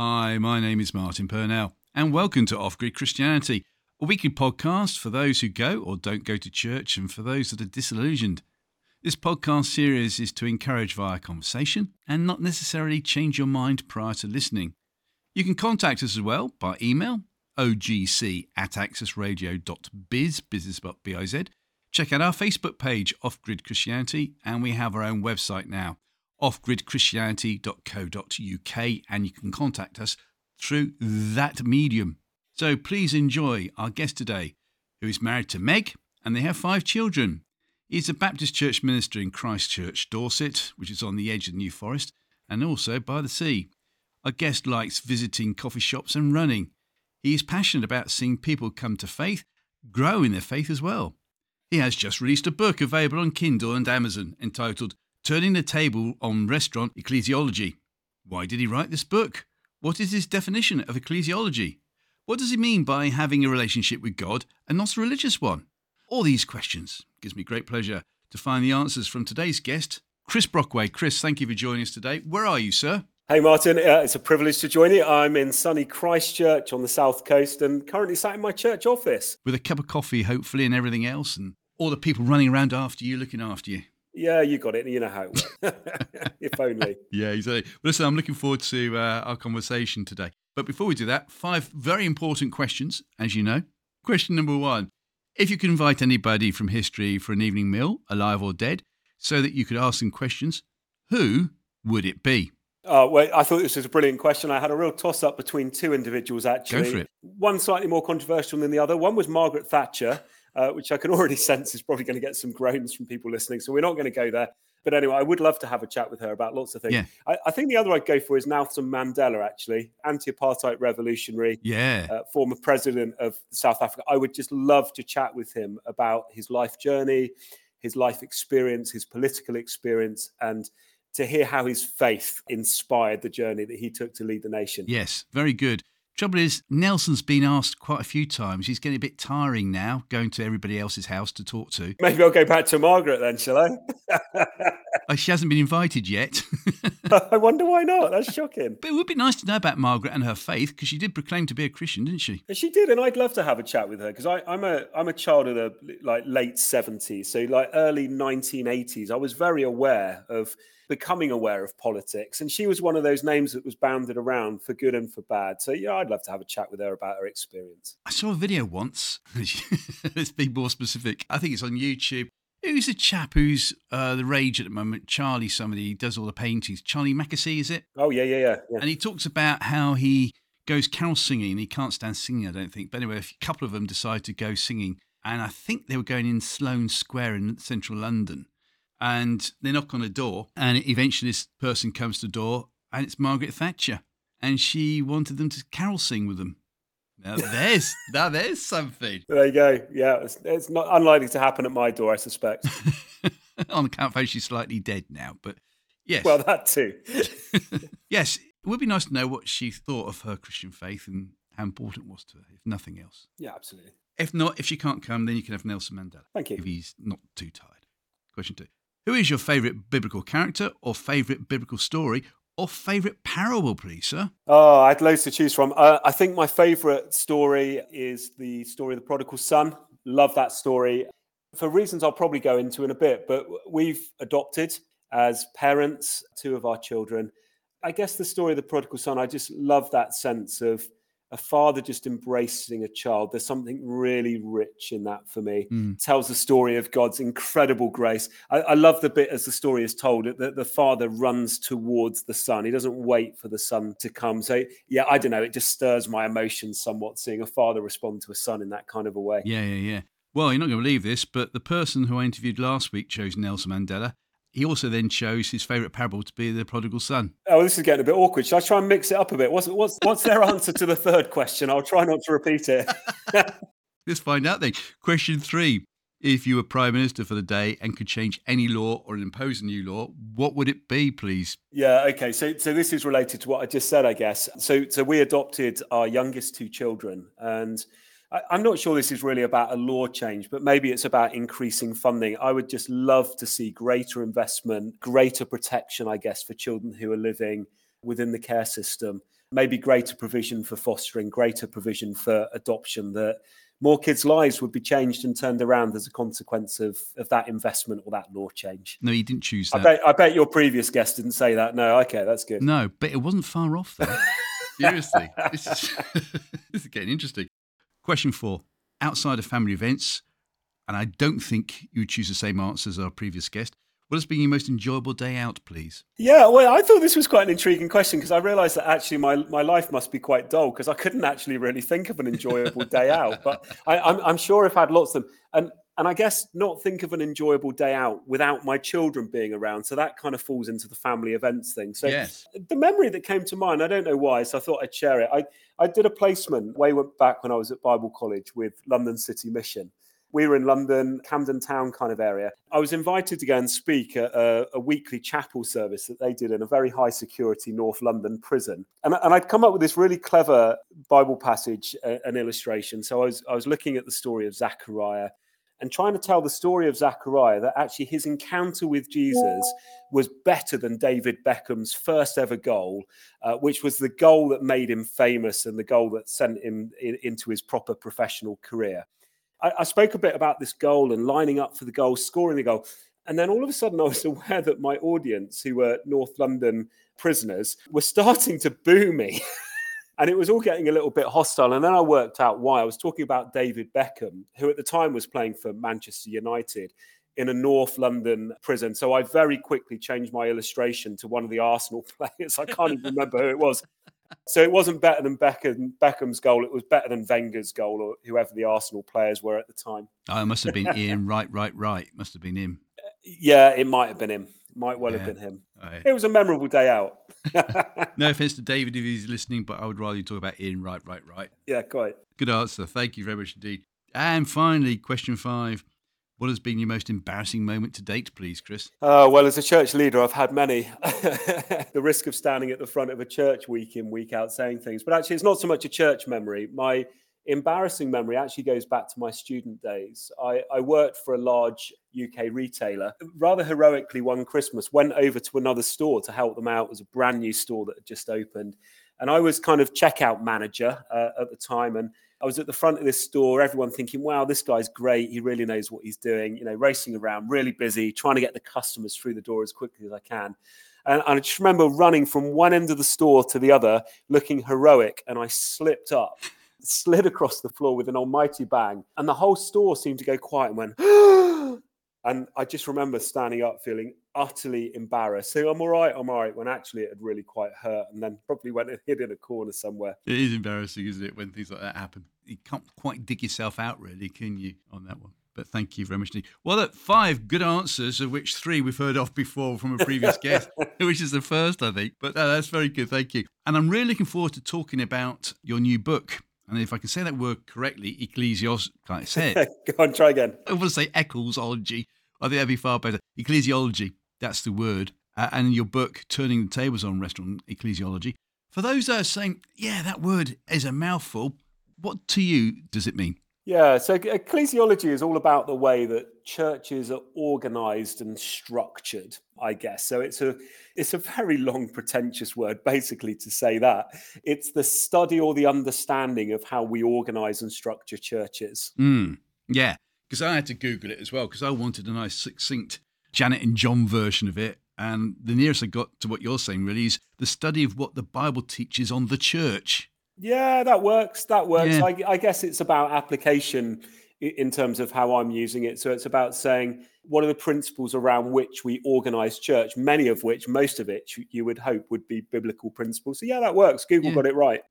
Hi, my name is Martin Purnell, and welcome to Off Grid Christianity, a weekly podcast for those who go or don't go to church and for those that are disillusioned. This podcast series is to encourage via conversation and not necessarily change your mind prior to listening. You can contact us as well by email, ogc at accessradio.biz, business.biz. Check out our Facebook page, Off Grid Christianity, and we have our own website now, offgridchristianity.co.uk, and you can contact us through that medium. So please enjoy our guest today, who is married to Meg, and they have five children. He's a Baptist church minister in Christchurch, Dorset, which is on the edge of the New Forest, and also by the sea. Our guest likes visiting coffee shops and running. He is passionate about seeing people come to faith, grow in their faith as well. He has just released a book available on Kindle and Amazon entitled Turning the Table on Restaurant Ecclesiology. Why did he write this book? What is his definition of ecclesiology? What does he mean by having a relationship with God and not a religious one? All these questions. It gives me great pleasure to find the answers from today's guest, Chris Brockway. Chris, thank you for joining us today. Where are you, sir? Hey, Martin. Uh, it's a privilege to join you. I'm in sunny Christchurch on the south coast and currently sat in my church office. With a cup of coffee, hopefully, and everything else, and all the people running around after you, looking after you. Yeah, you got it. You know how it works. if only. Yeah, exactly. Well, listen, I'm looking forward to uh, our conversation today. But before we do that, five very important questions, as you know. Question number one If you could invite anybody from history for an evening meal, alive or dead, so that you could ask them questions, who would it be? Uh, well, I thought this was a brilliant question. I had a real toss up between two individuals, actually. One slightly more controversial than the other. One was Margaret Thatcher, uh, which I can already sense is probably going to get some groans from people listening. So we're not going to go there. But anyway, I would love to have a chat with her about lots of things. Yeah. I, I think the other I'd go for is Nelson Mandela, actually, anti apartheid revolutionary, Yeah. uh, former president of South Africa. I would just love to chat with him about his life journey, his life experience, his political experience, and to hear how his faith inspired the journey that he took to lead the nation. Yes, very good. Trouble is, Nelson's been asked quite a few times. He's getting a bit tiring now, going to everybody else's house to talk to. Maybe I'll go back to Margaret then, shall I? Uh, she hasn't been invited yet. I wonder why not. That's shocking. but it would be nice to know about Margaret and her faith because she did proclaim to be a Christian, didn't she? She did, and I'd love to have a chat with her because I'm a I'm a child of the like late seventies, so like early 1980s. I was very aware of becoming aware of politics, and she was one of those names that was bounded around for good and for bad. So yeah, I'd love to have a chat with her about her experience. I saw a video once. Let's be more specific. I think it's on YouTube. Who's a chap who's uh, the rage at the moment? Charlie, somebody he does all the paintings. Charlie Mackesy, is it? Oh yeah, yeah, yeah. yeah. And he talks about how he goes carol singing. He can't stand singing, I don't think. But anyway, a couple of them decide to go singing. And I think they were going in Sloane Square in central London. And they knock on a door. And eventually, this person comes to the door, and it's Margaret Thatcher. And she wanted them to carol sing with them. Now there's now there's something. There you go. Yeah, it's, it's not unlikely to happen at my door, I suspect. on account of how she's slightly dead now, but yes, well, that too. yes, it would be nice to know what she thought of her Christian faith and how important it was to her, if nothing else. yeah, absolutely. If not, if she can't come, then you can have Nelson Mandela. Thank you. If he's not too tired. Question two. Who is your favourite biblical character or favourite biblical story or favourite parable, please, sir? Oh, I had loads to choose from. Uh, I think my favourite story is the story of the prodigal son. Love that story for reasons I'll probably go into in a bit. But we've adopted as parents two of our children. I guess the story of the prodigal son, I just love that sense of a father just embracing a child. There's something really rich in that for me. Mm. Tells the story of God's incredible grace. I, I love the bit as the story is told that the father runs towards the son. He doesn't wait for the son to come. So, yeah, I don't know. It just stirs my emotions somewhat seeing a father respond to a son in that kind of a way. Yeah, yeah, yeah. Well, you're not going to believe this, but the person who I interviewed last week chose Nelson Mandela. He also then chose his favourite parable to be the prodigal son. Oh, this is getting a bit awkward. Shall I try and mix it up a bit? What's what's what's their answer to the third question? I'll try not to repeat it. Let's find out then. Question three. If you were Prime Minister for the day and could change any law or impose a new law, what would it be, please? Yeah, okay. So so this is related to what I just said, I guess. So so we adopted our youngest two children and I, I'm not sure this is really about a law change, but maybe it's about increasing funding. I would just love to see greater investment, greater protection, I guess, for children who are living within the care system. maybe greater provision for fostering, greater provision for adoption, that more kids' lives would be changed and turned around as a consequence of, of that investment or that law change. No, you didn't choose that. I bet, I bet your previous guest didn't say that. No, okay, that's good. No, but it wasn't far off though. Seriously, this is, this is getting interesting. Question four: Outside of family events, and I don't think you choose the same answer as our previous guest. What has been your most enjoyable day out, please? Yeah, well, I thought this was quite an intriguing question because I realised that actually my, my life must be quite dull because I couldn't actually really think of an enjoyable day out. But I, I'm, I'm sure if I've had lots of them. And and I guess not think of an enjoyable day out without my children being around. So that kind of falls into the family events thing. So yes. the memory that came to mind, I don't know why, so I thought I'd share it. I, I did a placement way back when I was at Bible College with London City Mission. We were in London, Camden Town kind of area. I was invited to go and speak at a, a, weekly chapel service that they did in a very high security North London prison. And, and I'd come up with this really clever Bible passage, uh, an illustration. So I was, I was looking at the story of Zechariah and trying to tell the story of Zachariah that actually his encounter with Jesus was better than David Beckham's first ever goal, uh, which was the goal that made him famous and the goal that sent him in, into his proper professional career. I, I spoke a bit about this goal and lining up for the goal, scoring the goal. And then all of a sudden, I was aware that my audience, who were North London prisoners, were starting to boo me. and it was all getting a little bit hostile. And then I worked out why. I was talking about David Beckham, who at the time was playing for Manchester United in a North London prison. So I very quickly changed my illustration to one of the Arsenal players. I can't even remember who it was. So it wasn't better than Beckham, Beckham's goal. It was better than Wenger's goal or whoever the Arsenal players were at the time. Oh, it must have been Ian. right, right, right. Must have been him. Yeah, it might have been him. Might well yeah. have been him. Right. It was a memorable day out. no offense to David if he's listening, but I would rather you talk about Ian. Right, right, right. Yeah, quite. Good answer. Thank you very much indeed. And finally, question five. What has been your most embarrassing moment to date, please, Chris? Uh, well, as a church leader, I've had many. the risk of standing at the front of a church week in, week out saying things. But actually, it's not so much a church memory. My embarrassing memory actually goes back to my student days. I, I, worked for a large UK retailer. Rather heroically, one Christmas, went over to another store to help them out. It was a brand new store that had just opened. And I was kind of checkout manager uh, at the time. And I was at the front of this store, everyone thinking, wow, this guy's great. He really knows what he's doing, you know, racing around, really busy, trying to get the customers through the door as quickly as I can. And, and I just remember running from one end of the store to the other, looking heroic, and I slipped up, slid across the floor with an almighty bang. And the whole store seemed to go quiet and went, And I just remember standing up feeling utterly embarrassed. So I'm all right, I'm all right, when actually it had really quite hurt and then probably went and hid in a corner somewhere. It is embarrassing, isn't it, when things like that happen? You can't quite dig yourself out, really, can you, on that one? But thank you very much indeed. Well, look, five good answers, of which three we've heard of before from a previous guest, which is the first, I think. But uh, that's very good. Thank you. And I'm really looking forward to talking about your new book. And if I can say that word correctly, ecclesios, can I say it? Go on, try again. I want to say ecclesiology. I think that'd be far better. Ecclesiology, that's the word. Uh, and in your book, Turning the Tables on Restaurant Ecclesiology, for those that are saying, yeah, that word is a mouthful, what to you does it mean? Yeah, so ecclesiology is all about the way that churches are organized and structured, I guess. So it's a it's a very long pretentious word basically to say that. It's the study or the understanding of how we organize and structure churches. Mm, yeah because I had to Google it as well because I wanted a nice succinct Janet and John version of it. And the nearest I got to what you're saying really is the study of what the Bible teaches on the church. Yeah, that works. That works. Yeah. I, I guess it's about application in terms of how I'm using it. So it's about saying what are the principles around which we organize church, many of which, most of it, you would hope would be biblical principles. So yeah, that works. Google yeah. got it right.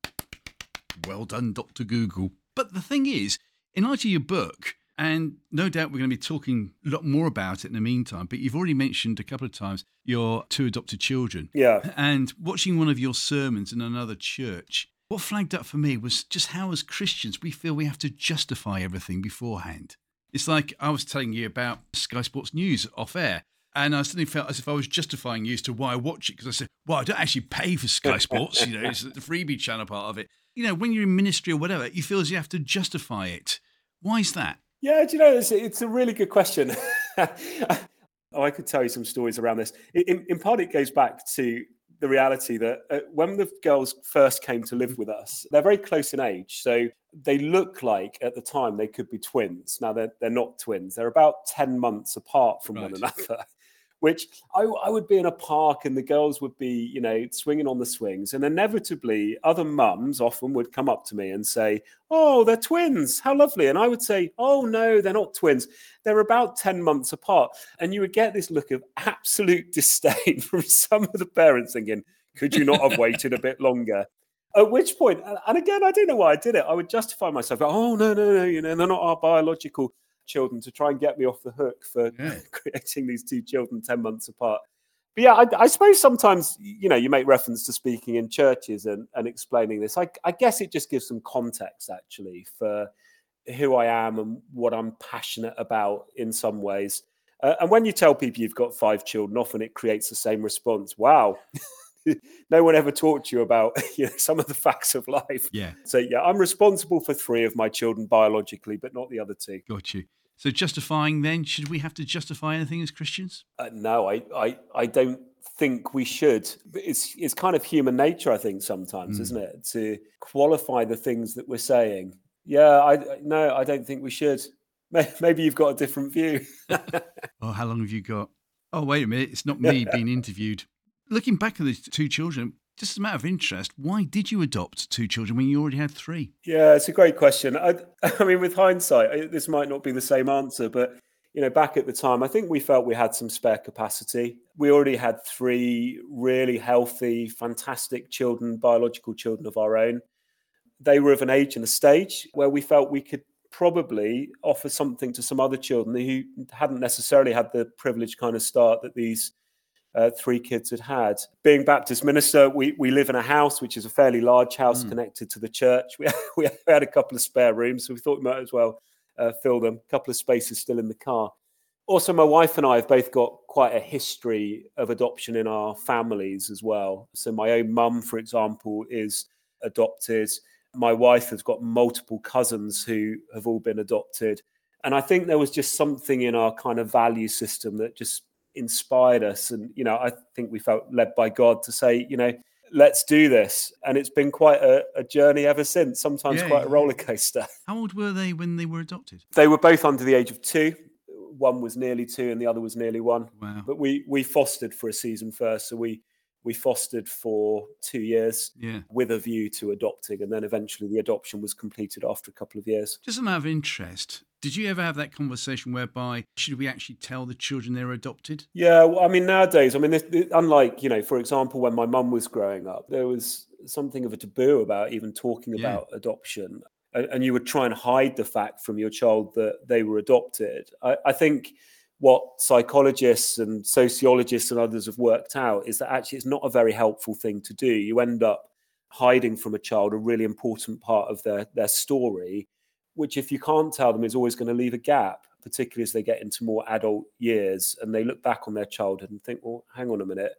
Well done, Dr. Google. But the thing is, in light of your book, and no doubt we're going to be talking a lot more about it in the meantime. But you've already mentioned a couple of times your two adopted children. Yeah. And watching one of your sermons in another church, what flagged up for me was just how, as Christians, we feel we have to justify everything beforehand. It's like I was telling you about Sky Sports News off air. And I suddenly felt as if I was justifying you as to why I watch it because I said, well, I don't actually pay for Sky Sports. you know, it's the freebie channel part of it. You know, when you're in ministry or whatever, you feel as you have to justify it. Why is that? Yeah, do you know, it's, it's a really good question. oh, I could tell you some stories around this. In, in part, it goes back to the reality that uh, when the girls first came to live with us, they're very close in age. So they look like at the time they could be twins. Now they're, they're not twins. They're about 10 months apart from right. one another which I, I, would be in a park and the girls would be, you know, swinging on the swings. And inevitably, other mums often would come up to me and say, Oh, they're twins. How lovely. And I would say, Oh, no, they're not twins. They're about 10 months apart. And you would get this look of absolute disdain from some of the parents thinking, Could you not have waited a bit longer? At which point, and again, I don't know why I did it. I would justify myself. Oh no, no, no! You know, they're not our biological children to try and get me off the hook for yeah. creating these two children 10 months apart. But yeah, I, I, suppose sometimes, you know, you make reference to speaking in churches and, and explaining this. I, I guess it just gives some context actually for who I am and what I'm passionate about in some ways. Uh, and when you tell people you've got five children, often it creates the same response. Wow. no one ever taught you about you know, some of the facts of life. Yeah. So yeah, I'm responsible for three of my children biologically, but not the other two. Got you. So justifying then, should we have to justify anything as Christians? Uh, no, I, I, I don't think we should. It's it's kind of human nature, I think, sometimes, mm. isn't it, to qualify the things that we're saying. Yeah, I no, I don't think we should. Maybe you've got a different view. oh, how long have you got? Oh, wait a minute, it's not me being interviewed. Looking back at the two children, just as a matter of interest, why did you adopt two children when you already had three? Yeah, it's a great question. I, I mean, with hindsight, this might not be the same answer, but you know, back at the time, I think we felt we had some spare capacity. We already had three really healthy, fantastic children, biological children of our own. They were of an age and a stage where we felt we could probably offer something to some other children who hadn't necessarily had the privileged kind of start that these uh, three kids had had. Being Baptist minister, we, we live in a house which is a fairly large house mm. connected to the church. We, we had a couple of spare rooms, so we thought we might as well uh, fill them. A couple of spaces still in the car. Also, my wife and I have both got quite a history of adoption in our families as well. So, my own mum, for example, is adopted. My wife has got multiple cousins who have all been adopted. And I think there was just something in our kind of value system that just inspired us. And, you know, I think we felt led by God to say, you know, let's do this. And it's been quite a, a journey ever since, sometimes yeah, quite a roller coaster. How old were they when they were adopted? They were both under the age of two. One was nearly two and the other was nearly one. Wow. But we we fostered for a season first. So we we fostered for two years yeah. with a view to adopting. And then eventually the adoption was completed after a couple of years. Just a matter of interest, did you ever have that conversation whereby should we actually tell the children they're adopted? Yeah, well, I mean, nowadays, I mean, this, this, unlike, you know, for example, when my mum was growing up, there was something of a taboo about even talking yeah. about adoption. And, and, you would try and hide the fact from your child that they were adopted. I, I think what psychologists and sociologists and others have worked out is that actually it's not a very helpful thing to do. You end up hiding from a child a really important part of their, their story, which, if you can't tell them, is always going to leave a gap, particularly as they get into more adult years and they look back on their childhood and think, well, hang on a minute,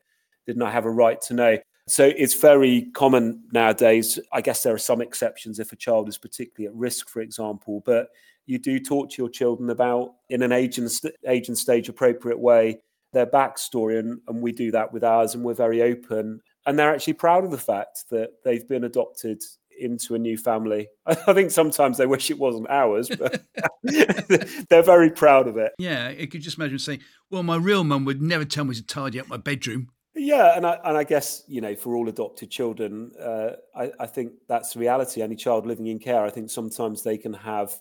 didn't I have a right to know? So it's very common nowadays. I guess there are some exceptions if a child is particularly at risk, for example, but you do talk to your children about in an age and st- age and stage appropriate way their backstory, and, and we do that with ours, and we're very open. And they're actually proud of the fact that they've been adopted into a new family. I think sometimes they wish it wasn't ours, but they're very proud of it. Yeah, you could just imagine saying, "Well, my real mum would never tell me to tidy up my bedroom." Yeah, and I and I guess you know for all adopted children, uh, I, I think that's reality. Any child living in care, I think sometimes they can have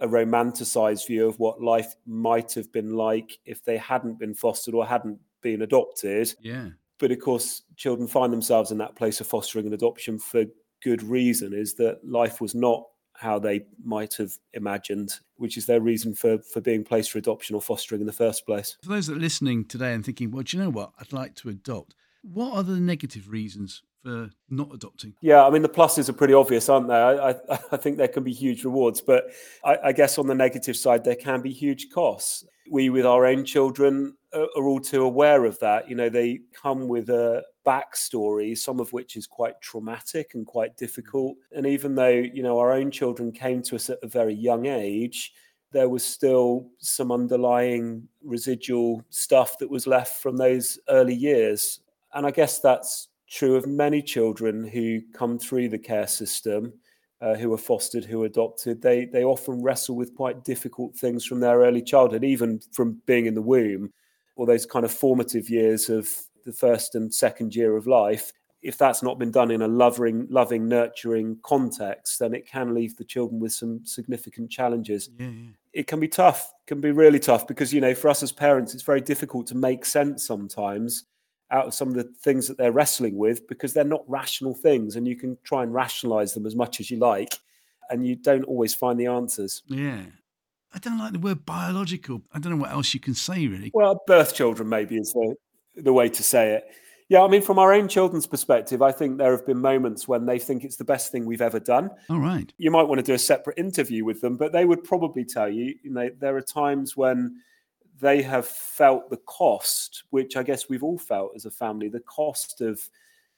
a romanticized view of what life might have been like if they hadn't been fostered or hadn't been adopted. Yeah. But of course, children find themselves in that place of fostering and adoption for good reason, is that life was not how they might have imagined, which is their reason for for being placed for adoption or fostering in the first place. For those that are listening today and thinking, well, do you know what? I'd like to adopt. What are the negative reasons for not adopting? Yeah, I mean the pluses are pretty obvious, aren't they? I, I, I think there can be huge rewards, but I, I, guess on the negative side there can be huge costs. We, with our own children, are, all too aware of that. You know, they come with a backstory, some of which is quite traumatic and quite difficult. And even though you know our own children came to us at a very young age, there was still some underlying residual stuff that was left from those early years And I guess that's true of many children who come through the care system, uh, who are fostered, who are adopted. They they often wrestle with quite difficult things from their early childhood, even from being in the womb, or those kind of formative years of the first and second year of life. If that's not been done in a loving, loving, nurturing context, then it can leave the children with some significant challenges. Yeah, yeah. It can be tough, can be really tough because you know, for us as parents, it's very difficult to make sense sometimes out of some of the things that they're wrestling with because they're not rational things and you can try and rationalize them as much as you like and you don't always find the answers. Yeah. I don't like the word biological. I don't know what else you can say, really. Well, birth children maybe is the, the way to say it. Yeah, I mean, from our own children's perspective, I think there have been moments when they think it's the best thing we've ever done. All right. You might want to do a separate interview with them, but they would probably tell you, you know, there are times when they have felt the cost, which I guess we've all felt as a family, the cost of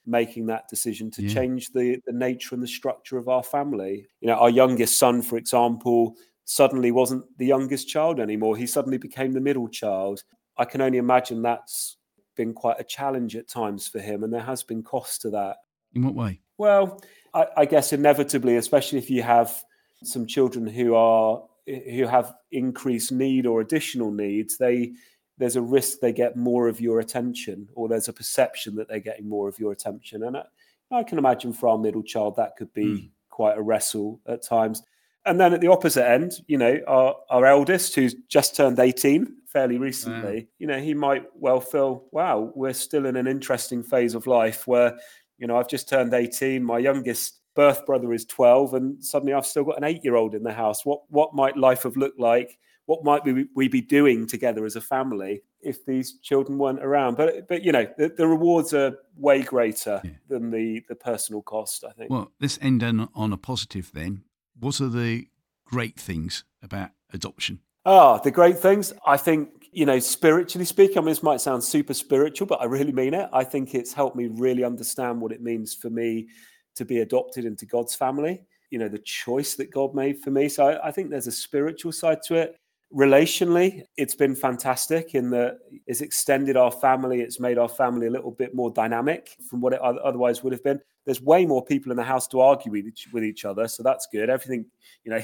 making that decision to Yeah. change the, the nature and the structure of our family. You know, our youngest son, for example, suddenly wasn't the youngest child anymore. He suddenly became the middle child. I can only imagine that's been quite a challenge at times for him, and there has been cost to that. In what way? Well, I, I guess inevitably, especially if you have some children who are who have increased need or additional needs, they there's a risk they get more of your attention, or there's a perception that they're getting more of your attention. And I, I can imagine for our middle child that could be Mm. quite a wrestle at times. And then at the opposite end, you know, our, our eldest, who's just turned 18 fairly recently, you know, he might well feel, wow, we're still in an interesting phase of life where, you know, I've just turned 18. My youngest birth brother is 12, and suddenly I've still got an eight year old in the house. What, what might life have looked like? What might we, we be doing together as a family if these children weren't around? But, but you know, the, the rewards are way greater Yeah. than the, the personal cost, I think. Well, let's end on, on a positive then. What are the great things about adoption? Ah, the great things. I think, you know, spiritually speaking, I mean, this might sound super spiritual, but I really mean it. I think it's helped me really understand what it means for me to be adopted into God's family, you know, the choice that God made for me. So I, I think there's a spiritual side to it. Relationally, it's been fantastic in that it's extended our family. It's made our family a little bit more dynamic from what it otherwise would have been. There's way more people in the house to argue with each, with each other. So that's good. Everything, you know,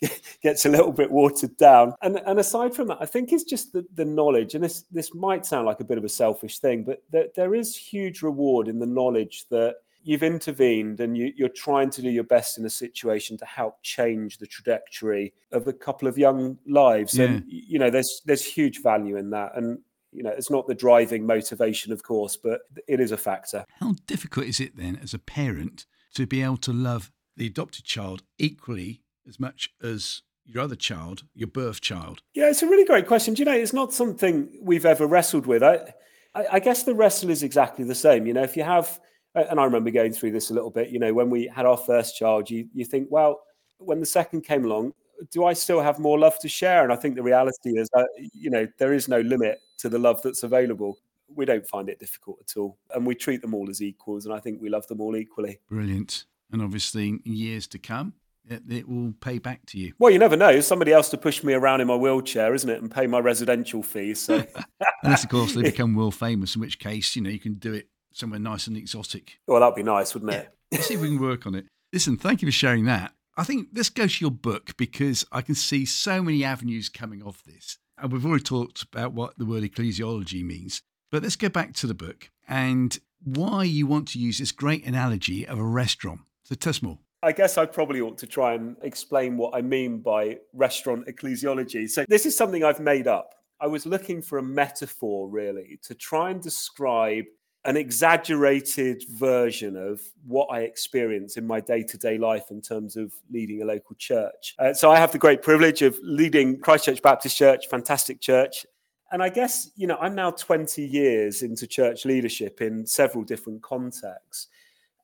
gets a little bit watered down. And and aside from that, I think it's just the, the knowledge. And this this might sound like a bit of a selfish thing, but there, there is huge reward in the knowledge that you've intervened and you, you're trying to do your best in a situation to help change the trajectory of a couple of young lives. And you know, there's there's huge value in that. And you know, it's not the driving motivation, of course, but it is a factor. How difficult is it then, as a parent, to be able to love the adopted child equally as much as your other child, your birth child? Yeah, it's a really great question. Do you know, it's not something we've ever wrestled with. I, I, I guess the wrestle is exactly the same. You know, if you have, and I remember going through this a little bit. You know, when we had our first child, you you think, well, when the second came along, do I still have more love to share? And I think the reality is that you know there is no limit to the love that's available. We don't find it difficult at all, and we treat them all as equals. And I think we love them all equally. Brilliant. And obviously, in years to come, it, it will pay back to you. Well, you never know. Somebody else to push me around in my wheelchair, isn't it, and pay my residential fees. So. Unless, of course, they become world famous, in which case, you know, you can do it somewhere nice and exotic. Well, that'd be nice, wouldn't it? Let's see if we can work on it. Listen, thank you for sharing that. I think let's go to your book because I can see so many avenues coming off this. And we've already talked about what the word ecclesiology means. But let's go back to the book and why you want to use this great analogy of a restaurant. So tell us more. I guess I probably ought to try and explain what I mean by restaurant ecclesiology. So, this is something I've made up. I was looking for a metaphor, really, to try and describe an exaggerated version of what I experience in my day to day life in terms of leading a local church. Uh, so, I have the great privilege of leading Christchurch Baptist Church, fantastic church. And I guess, you know, I'm now 20 years into church leadership in several different contexts.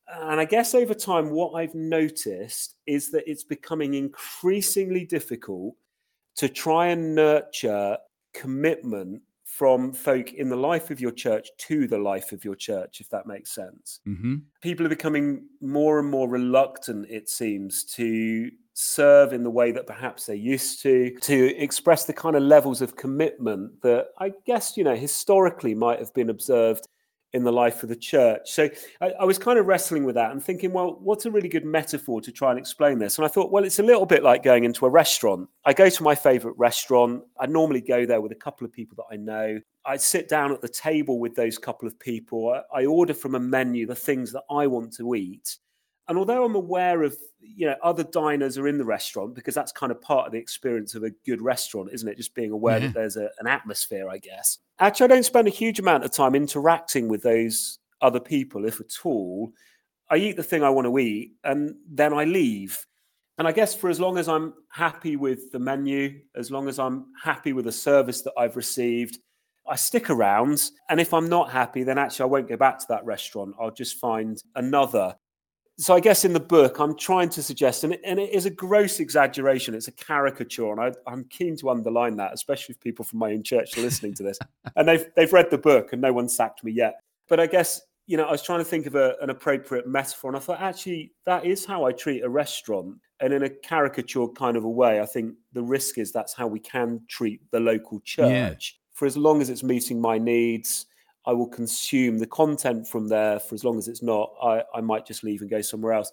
And I guess over time, what I've noticed is that it's becoming increasingly difficult to try and nurture commitment from folk in the life of your church to the life of your church, if that makes sense. hmm People are becoming more and more reluctant, it seems, to serve in the way that perhaps they used to, to express the kind of levels of commitment that I guess, you know, historically might have been observed in the life of the church. So I, I, was kind of wrestling with that and thinking, well, what's a really good metaphor to try and explain this? And I thought, well, it's a little bit like going into a restaurant. I go to my favorite restaurant. I normally go there with a couple of people that I know. I sit down at the table with those couple of people. I, I order from a menu the things that I want to eat. And although I'm aware of, you know, other diners are in the restaurant because that's kind of part of the experience of a good restaurant, isn't it? Just being aware yeah. that there's a, an atmosphere, I guess. Actually, I don't spend a huge amount of time interacting with those other people, if at all. I eat the thing I want to eat and then I leave. And I guess for as long as I'm happy with the menu, as long as I'm happy with the service that I've received, I stick around. And if I'm not happy, then actually I won't go back to that restaurant. I'll just find another so I guess in the book, I'm trying to suggest, and it, and it is a gross exaggeration. It's a caricature, and I, am keen to underline that, especially if people from my own church are listening to this, and they've they've read the book, and no one sacked me yet. But I guess you know, I was trying to think of a, an appropriate metaphor, and I thought actually that is how I treat a restaurant, and in a caricature kind of a way. I think the risk is that's how we can treat the local church yeah. for as long as it's meeting my needs I will consume the content from there for as long as it's not, I, I might just leave and go somewhere else.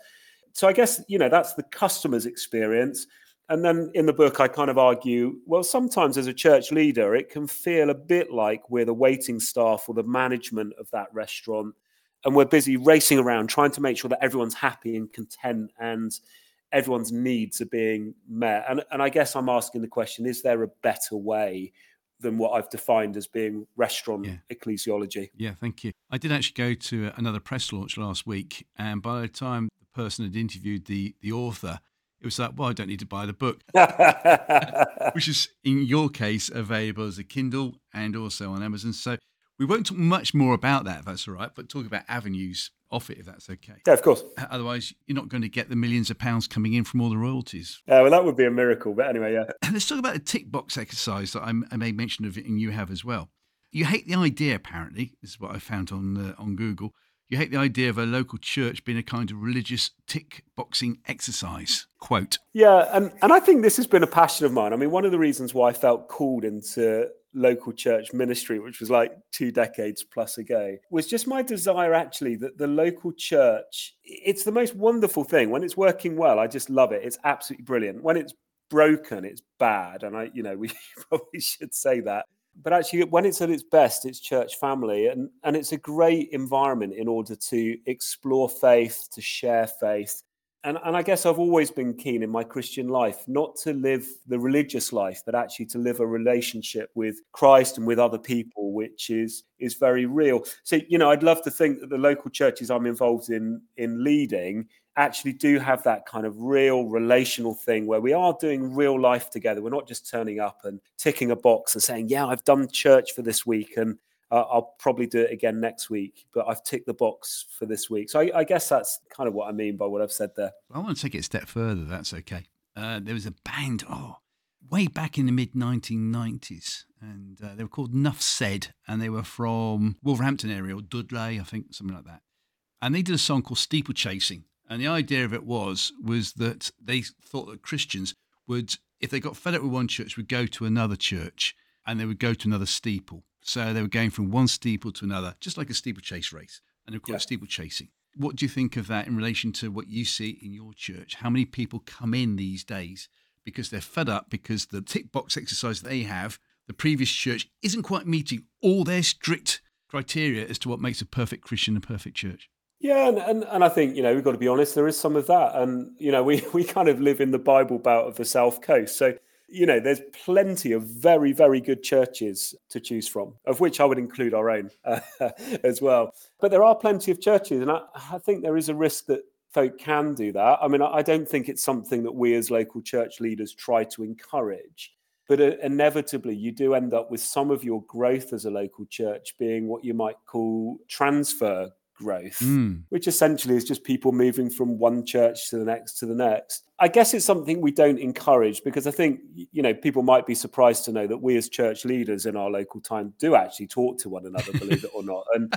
So I guess, you know, that's the customer's experience. And then in the book, I kind of argue, well, sometimes as a church leader, it can feel a bit like we're the waiting staff or the management of that restaurant. And we're busy racing around trying to make sure that everyone's happy and content and everyone's needs are being met. And, and I guess I'm asking the question is there a better way than what I've defined as being restaurant yeah. ecclesiology. Yeah, thank you. I did actually go to uh, another press launch last week, and by the time the person had interviewed the the author, it was like, well, I don't need to buy the book, which is in your case available as a Kindle and also on Amazon. So we won't talk much more about that, if that's all right, but talk about avenues off it, if that's okay. Yeah, of course. Otherwise, you're not going to get the millions of pounds coming in from all the royalties. Yeah, well, that would be a miracle. But anyway, yeah. Let's talk about the tick box exercise that I, made mention of, it, and you have as well. You hate the idea, apparently. This is what I found on uh, on Google. You hate the idea of a local church being a kind of religious tick boxing exercise. Quote. Yeah, and, and I think this has been a passion of mine. I mean, one of the reasons why I felt called into local church ministry, which was like two decades plus ago, was just my desire actually that the local church, it's the most wonderful thing. When it's working well, I just love it. It's absolutely brilliant. When it's broken, it's bad. And I, you know, we probably should say that. But actually, when it's at its best, it's church family. And, and it's a great environment in order to explore faith, to share faith, and, and I guess I've always been keen in my Christian life not to live the religious life, but actually to live a relationship with Christ and with other people, which is is very real. So, you know, I'd love to think that the local churches I'm involved in in leading actually do have that kind of real relational thing where we are doing real life together. We're not just turning up and ticking a box and saying, "Yeah, I've done church for this week," and uh, I'll probably do it again next week, but I've ticked the box for this week. So I, I, guess that's kind of what I mean by what I've said there. I want to take it a step further. That's okay. Uh, there was a band, oh, way back in the mid 1990s, and uh, they were called Nuff Said, and they were from Wolverhampton area or Dudley, I think, something like that. And they did a song called Steeplechasing. And the idea of it was was that they thought that Christians would, if they got fed up with one church, would go to another church and they would go to another steeple. So they were going from one steeple to another, just like a steeplechase race. And of course, yeah. steeplechasing. What do you think of that in relation to what you see in your church? How many people come in these days because they're fed up because the tick box exercise they have, the previous church isn't quite meeting all their strict criteria as to what makes a perfect Christian a perfect church? Yeah, and, and, and I think, you know, we've got to be honest, there is some of that. And, you know, we, we kind of live in the Bible Belt of the South Coast. So you know, there's plenty of very, very good churches to choose from, of which I would include our own uh, as well. But there are plenty of churches, and I, I, think there is a risk that folk can do that. I mean, I don't think it's something that we as local church leaders try to encourage. But uh, inevitably, you do end up with some of your growth as a local church being what you might call transfer growth, mm. which essentially is just people moving from one church to the next to the next. I guess it's something we don't encourage because I think, you know, people might be surprised to know that we as church leaders in our local time do actually talk to one another, believe it or not, and,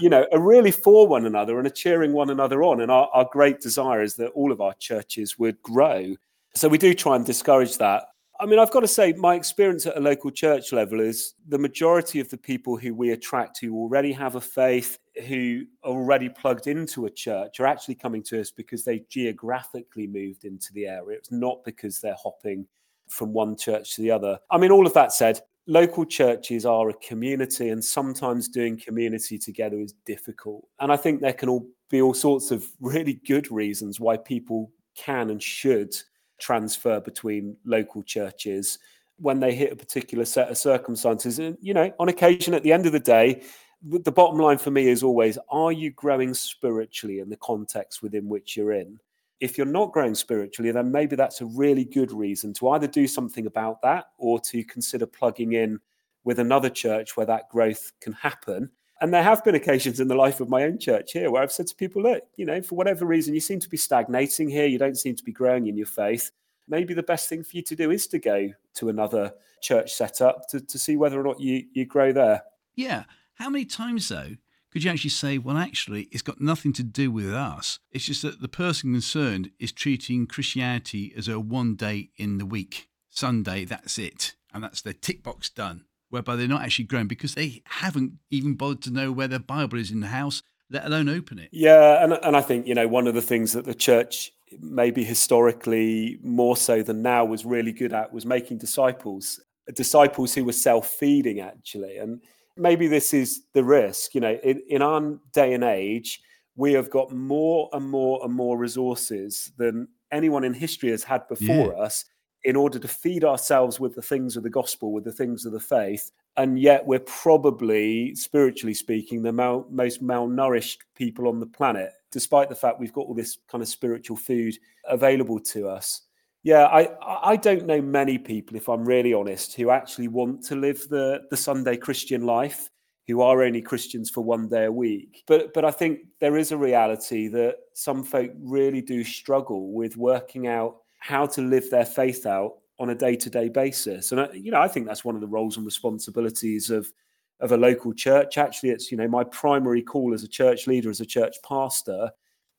you know, are really for one another and are cheering one another on. And our, our great desire is that all of our churches would grow. So we do try and discourage that. I mean, I've got to say, my experience at a local church level is the majority of the people who we attract who already have a faith, who are already plugged into a church, are actually coming to us because they geographically moved into the area. It's not because they're hopping from one church to the other. I mean, all of that said, local churches are a community, and sometimes doing community together is difficult. And I think there can all be all sorts of really good reasons why people can and should transfer between local churches when they hit a particular set of circumstances. And, you know, on occasion, at the end of the day, the bottom line for me is always are you growing spiritually in the context within which you're in? If you're not growing spiritually, then maybe that's a really good reason to either do something about that or to consider plugging in with another church where that growth can happen. And there have been occasions in the life of my own church here where I've said to people, look, you know, for whatever reason, you seem to be stagnating here. You don't seem to be growing in your faith. Maybe the best thing for you to do is to go to another church setup to, to see whether or not you, you grow there. Yeah. How many times, though, could you actually say, well, actually, it's got nothing to do with us? It's just that the person concerned is treating Christianity as a one day in the week. Sunday, that's it. And that's their tick box done whereby they're not actually growing because they haven't even bothered to know where their Bible is in the house, let alone open it. Yeah, and and I think you know one of the things that the church maybe historically more so than now was really good at was making disciples, disciples who were self-feeding actually, and maybe this is the risk. You know, in, in our day and age, we have got more and more and more resources than anyone in history has had before yeah. us in order to feed ourselves with the things of the gospel, with the things of the faith. And yet, we're probably, spiritually speaking, the mal- most malnourished people on the planet, despite the fact we've got all this kind of spiritual food available to us. Yeah, I, I don't know many people, if I'm really honest, who actually want to live the, the Sunday Christian life, who are only Christians for one day a week. But but I think there is a reality that some folk really do struggle with working out how to live their faith out on a day-to-day basis. And you know i think that's one of the roles and responsibilities of of a local church. Actually it's you know my primary call as a church leader as a church pastor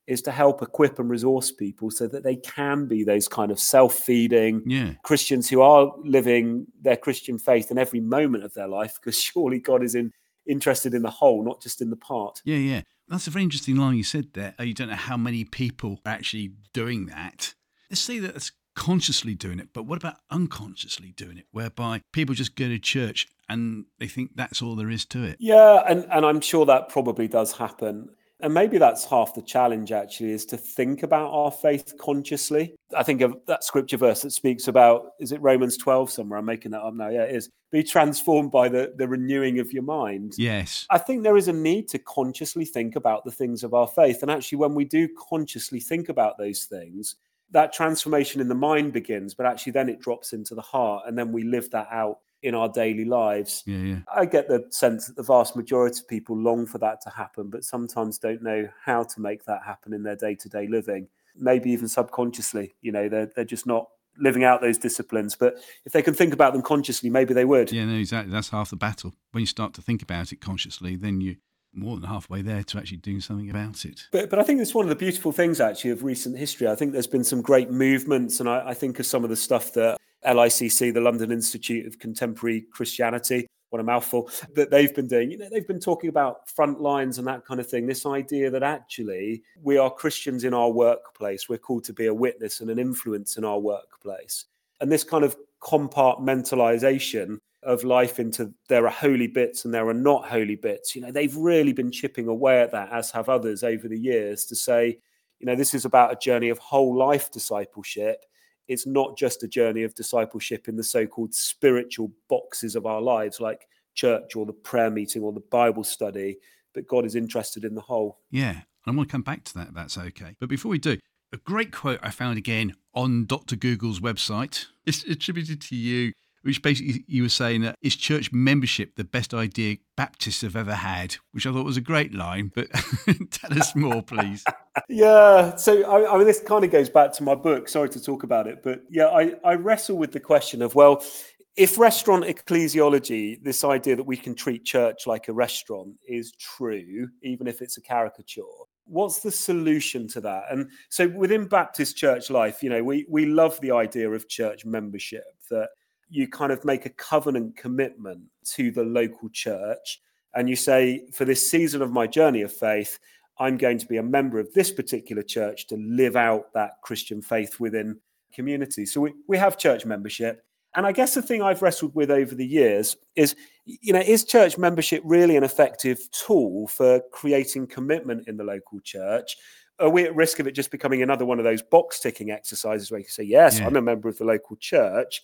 is to help equip and resource people so that they can be those kind of self-feeding yeah. christians who are living their christian faith in every moment of their life because surely god is in interested in the whole not just in the part. Yeah yeah. That's a very interesting line you said there uh, you don't know how many people are actually doing that let's say that it's consciously doing it, but what about unconsciously doing it, whereby people just go to church and they think that's all there is to it? Yeah, and, and I'm sure that probably does happen. And maybe that's half the challenge, actually, is to think about our faith consciously. I think of that scripture verse that speaks about, is it Romans 12 somewhere? I'm making that up now. Yeah, it is. Be transformed by the, the renewing of your mind. Yes. I think there is a need to consciously think about the things of our faith. And actually, when we do consciously think about those things, that transformation in the mind begins, but actually then it drops into the heart, and then we live that out in our daily lives. Yeah, yeah. I get the sense that the vast majority of people long for that to happen, but sometimes don't know how to make that happen in their day to day living. Maybe even subconsciously, you know, they're they're just not living out those disciplines. But if they can think about them consciously, maybe they would. Yeah, no, exactly. That's half the battle. When you start to think about it consciously, then you more than halfway there to actually doing something about it. But but I think it's one of the beautiful things actually of recent history. I think there's been some great movements, and I, I think of some of the stuff that LICC, the London Institute of Contemporary Christianity, what a mouthful, that they've been doing. You know, they've been talking about front lines and that kind of thing. This idea that actually we are Christians in our workplace. We're called to be a witness and an influence in our workplace. And this kind of compartmentalization of life into there are holy bits and there are not holy bits. You know, they've really been chipping away at that, as have others over the years, to say, you know, this is about a journey of whole life discipleship. It's not just a journey of discipleship in the so called spiritual boxes of our lives, like church or the prayer meeting or the Bible study, but God is interested in the whole. Yeah. And I want to come back to that. That's okay. But before we do, a great quote I found again on Dr. Google's website. It's attributed to you which basically you were saying that is church membership the best idea Baptists have ever had, which I thought was a great line. But tell us more, please. yeah, so I, I, mean, this kind of goes back to my book. Sorry to talk about it, but yeah, I, I wrestle with the question of well, if restaurant ecclesiology, this idea that we can treat church like a restaurant, is true, even if it's a caricature, what's the solution to that? And so within Baptist church life, you know, we we love the idea of church membership that you kind of make a covenant commitment to the local church and you say for this season of my journey of faith I'm going to be a member of this particular church to live out that Christian faith within community. So we, we have church membership. And I guess the thing I've wrestled with over the years is, you know, is church membership really an effective tool for creating commitment in the local church? Are we at risk of it just becoming another one of those box ticking exercises where you can say, yes, yeah. I'm a member of the local church,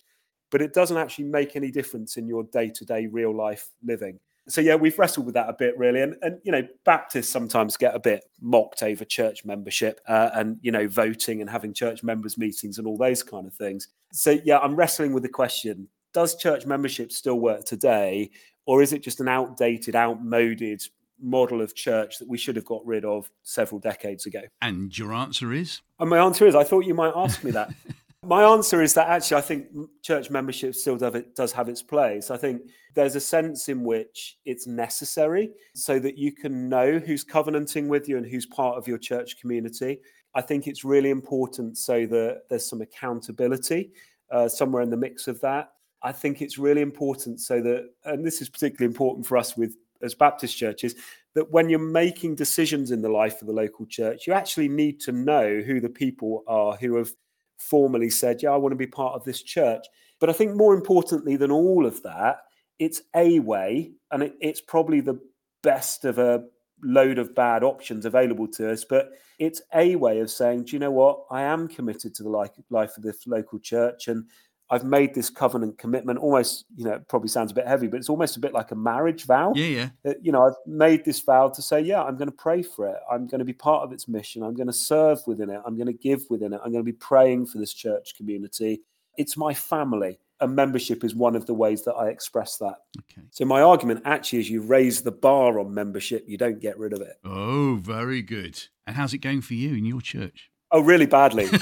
but it doesn't actually make any difference in your day to day real life living? so yeah, we've wrestled with that a bit really, and and you know, Baptists sometimes get a bit mocked over church membership uh, and you know, voting and having church members meetings and all those kind of things. So yeah, I'm wrestling with the question: Does church membership still work today, or is it just an outdated, outmoded model of church that we should have got rid of several decades ago? And your answer is? And my answer is, I thought you might ask me that. My answer is that actually, I think church membership still does have its place. I think there's a sense in which it's necessary so that you can know who's covenanting with you and who's part of your church community. I think it's really important so that there's some accountability uh, somewhere in the mix of that. I think it's really important so that, and this is particularly important for us with as Baptist churches, that when you're making decisions in the life of the local church, you actually need to know who the people are who have formally said, Yeah, I want to be part of this church. But I think more importantly than all of that, it's a way, and it, it's probably the best of a load of bad options available to us, but it's a way of saying, Do you know what? I am committed to the life, life of this local church. And I've made this covenant commitment almost, you know, it probably sounds a bit heavy, but it's almost a bit like a marriage vow. Yeah, yeah. Uh, you know, I've made this vow to say, yeah, I'm going to pray for it. I'm going to be part of its mission. I'm going to serve within it. I'm going to give within it. I'm going to be praying for this church community. It's my family. And membership is one of the ways that I express that. Okay. So my argument actually is you raise the bar on membership, you don't get rid of it. Oh, very good. And how's it going for you in your church? Oh, really badly.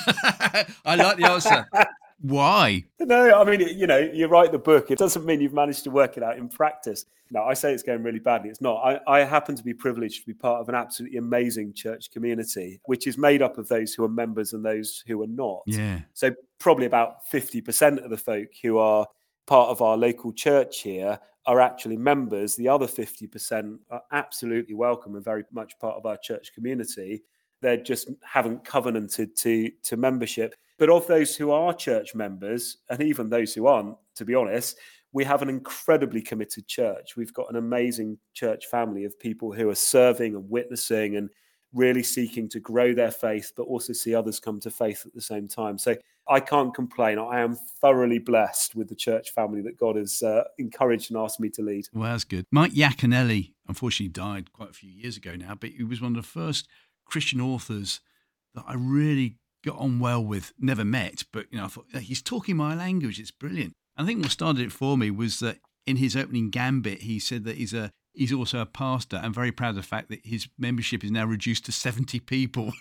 I like the answer. Why? No, I mean, you know, you write the book. It doesn't mean you've managed to work it out in practice. No, I say it's going really badly. It's not. I, I happen to be privileged to be part of an absolutely amazing church community, which is made up of those who are members and those who are not. Yeah. So probably about 50% of the folk who are part of our local church here are actually members. The other 50% are absolutely welcome and very much part of our church community. They just haven't covenanted to, to membership. But of those who are church members, and even those who aren't, to be honest, we have an incredibly committed church. We've got an amazing church family of people who are serving and witnessing and really seeking to grow their faith, but also see others come to faith at the same time. So I can't complain. I am thoroughly blessed with the church family that God has uh, encouraged and asked me to lead. Well, that's good. Mike Yaconelli, unfortunately, died quite a few years ago now, but he was one of the first Christian authors that I really got on well with, never met, but you know, I thought he's talking my language. It's brilliant. I think what started it for me was that in his opening gambit, he said that he's a he's also a pastor. I'm very proud of the fact that his membership is now reduced to 70 people.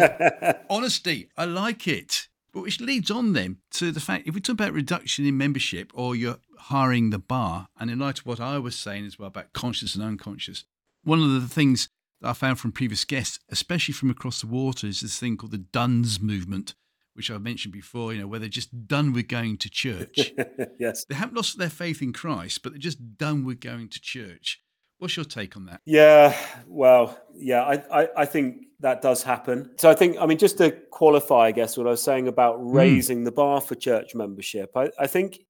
Honesty, I like it. But which leads on then to the fact if we talk about reduction in membership or you're hiring the bar, and in light of what I was saying as well about conscious and unconscious, one of the things that I found from previous guests, especially from across the water, is this thing called the Dones movement, which I've mentioned before, you know, where they're just done with going to church. yes. They haven't lost their faith in Christ, but they're just done with going to church. What's your take on that? Yeah, well, yeah, I, I, I, think that does happen. So I think, I mean, just to qualify, I guess, what I was saying about hmm. raising mm. the bar for church membership, I, I think,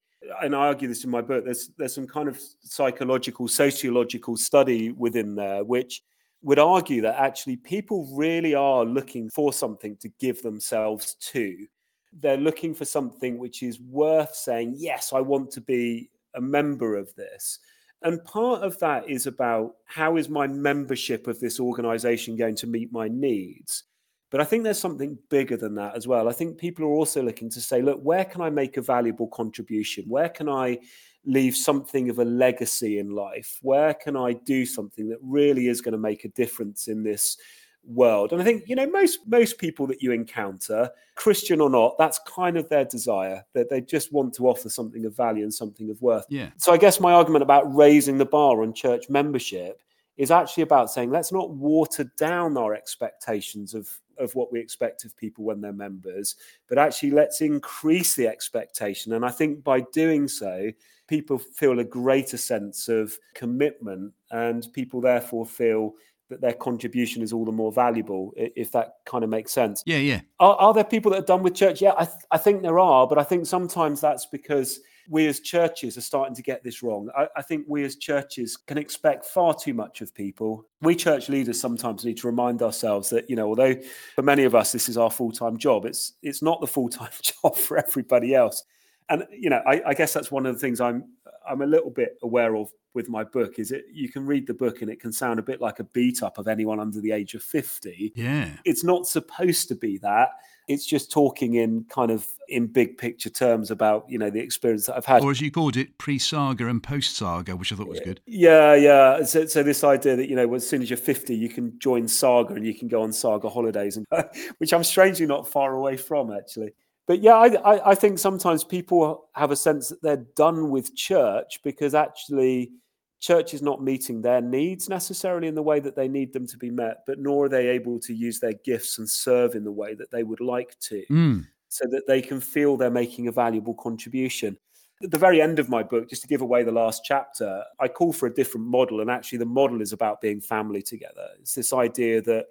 and I argue this in my book, there's there's some kind of psychological, sociological study within there, which would argue that actually people really are looking for something to give themselves to. They're looking for something which is worth saying, yes, I want to be a member of this. And part of that is about how is my membership of this organization going to meet my needs? But I think there's something bigger than that as well. I think people are also looking to say, look, where can I make a valuable contribution? Where can I leave something of a legacy in life? Where can I do something that really is going to make a difference in this world? And I think you know most most people that you encounter, Christian or not, that's kind of their desire that they just want to offer something of value and something of worth. Yeah. So I guess my argument about raising the bar on church membership is actually about saying let's not water down our expectations of of what we expect of people when they're members but actually let's increase the expectation and i think by doing so people feel a greater sense of commitment and people therefore feel that their contribution is all the more valuable if that kind of makes sense yeah yeah are, are there people that are done with church yeah I, th- I think there are but i think sometimes that's because we as churches are starting to get this wrong. I, I, think we as churches can expect far too much of people. We church leaders sometimes need to remind ourselves that, you know, although for many of us this is our full-time job, it's it's not the full-time job for everybody else. And you know, I, I guess that's one of the things I'm I'm a little bit aware of with my book is it you can read the book and it can sound a bit like a beat up of anyone under the age of 50 yeah it's not supposed to be that it's just talking in kind of in big picture terms about you know the experience that I've had, or as you called it, pre-saga and post-saga, which I thought was good. Yeah, yeah. So, so this idea that you know, as soon as you're 50, you can join Saga and you can go on Saga holidays, and which I'm strangely not far away from actually. But yeah, I, I, I think sometimes people have a sense that they're done with church because actually church is not meeting their needs necessarily in the way that they need them to be met, but nor are they able to use their gifts and serve in the way that they would like to, mm. so that they can feel they're making a valuable contribution. At the very end of my book, just to give away the last chapter, I call for a different model. And actually, the model is about being family together. It's this idea that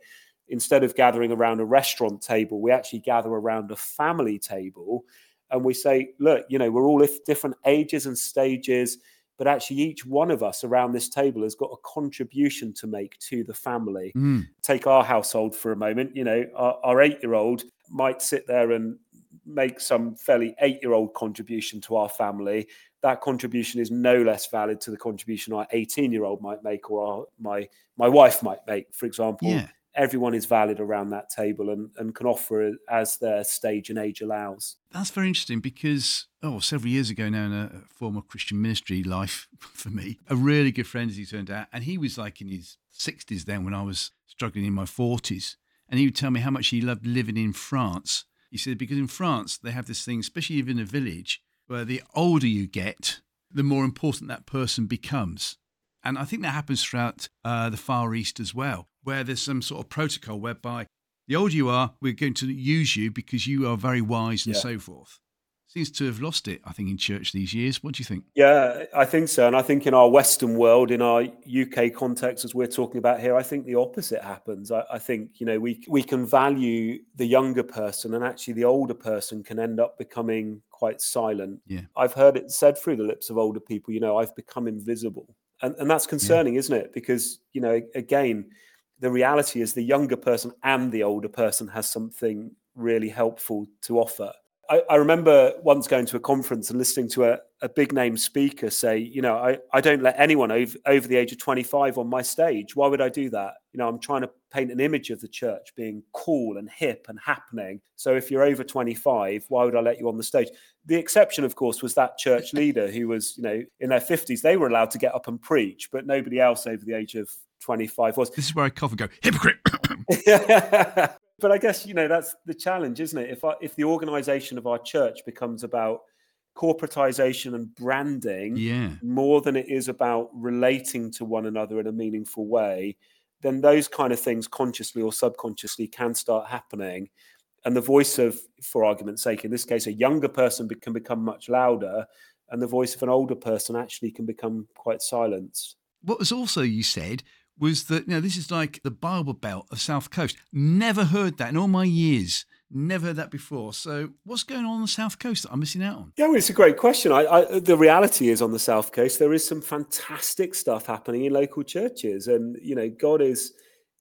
instead of gathering around a restaurant table, we actually gather around a family table and we say, look, you know, we're all different ages and stages but actually each one of us around this table has got a contribution to make to the family. Mm. take our household for a moment you know our, our eight year old might sit there and make some fairly eight year old contribution to our family. That contribution is no less valid to the contribution our 18 year old might make or our, my my wife might make for example. Yeah everyone is valid around that table and, and can offer as their stage and age allows. That's very interesting because, oh, several years ago now in a former Christian ministry life for me, a really good friend, as he turned out, and he was like in his 60s then when I was struggling in my 40s. And he would tell me how much he loved living in France. He said, because in France, they have this thing, especially even in a village, where the older you get, the more important that person becomes. And I think that happens throughout uh, the Far East as well, where there's some sort of protocol whereby the older you are, we're going to use you because you are very wise and yeah. so forth. Seems to have lost it, I think, in church these years. What do you think? Yeah, I think so. And I think in our Western world, in our UK context, as we're talking about here, I think the opposite happens. I, I think, you know, we, we can value the younger person and actually the older person can end up becoming quite silent. Yeah. I've heard it said through the lips of older people, you know, I've become invisible and, and that's concerning, yeah. isn't it? Because you know, again, the reality is the younger person and the older person has something really helpful to offer. I, I remember once going to a conference and listening to a, a big name speaker say, you know, I, I don't let anyone over, over the age of 25 on my stage. Why would I do that? You know, I'm trying to paint an image of the church being cool and hip and happening. So if you're over 25, why would I let you on the stage? The exception, of course, was that church leader who was, you know, in their 50s. They were allowed to get up and preach, but nobody else over the age of 25 was. This is where I cough and go, hypocrite. but I guess you know that's the challenge, isn't it? If I, if the organisation of our church becomes about corporatization and branding yeah. more than it is about relating to one another in a meaningful way, then those kind of things, consciously or subconsciously, can start happening. And the voice of, for argument's sake, in this case, a younger person can become much louder, and the voice of an older person actually can become quite silenced. What was also you said was that you know this is like the Bible Belt of South Coast. Never heard that in all my years. Never heard that before. So, what's going on on the South Coast that I'm missing out on? Yeah, well, it's a great question. I, I, the reality is, on the South Coast, there is some fantastic stuff happening in local churches, and you know, God is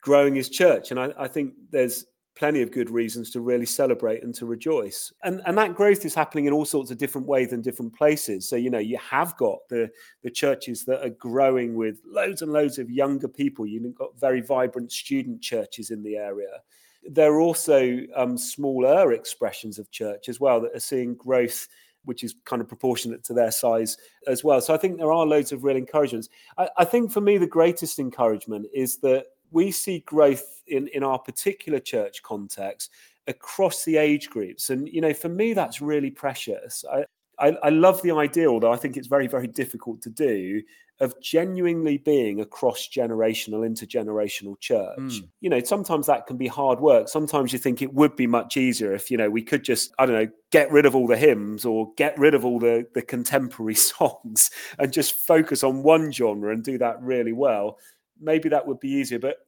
growing His church, and I, I think there's plenty of good reasons to really celebrate and to rejoice. And and that growth is happening in all sorts of different ways and different places. So you know you have got the the churches that are growing with loads and loads of younger people. You've got very vibrant student churches in the area. There are also um, smaller expressions of church as well that are seeing growth which is kind of proportionate to their size as well. So I think there are loads of real encouragements. I, I think for me, the greatest encouragement is that we see growth in, in our particular church context across the age groups. And, you know, for me, that's really precious. I, I, I love the idea, although I think it's very, very difficult to do, of genuinely being a cross generational, intergenerational church. Mm. You know, sometimes that can be hard work. Sometimes you think it would be much easier if, you know, we could just, I don't know, get rid of all the hymns or get rid of all the, the contemporary songs and just focus on one genre and do that really well. Maybe that would be easier. But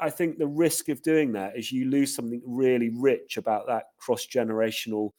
I think the risk of doing that is you lose something really rich about that cross generational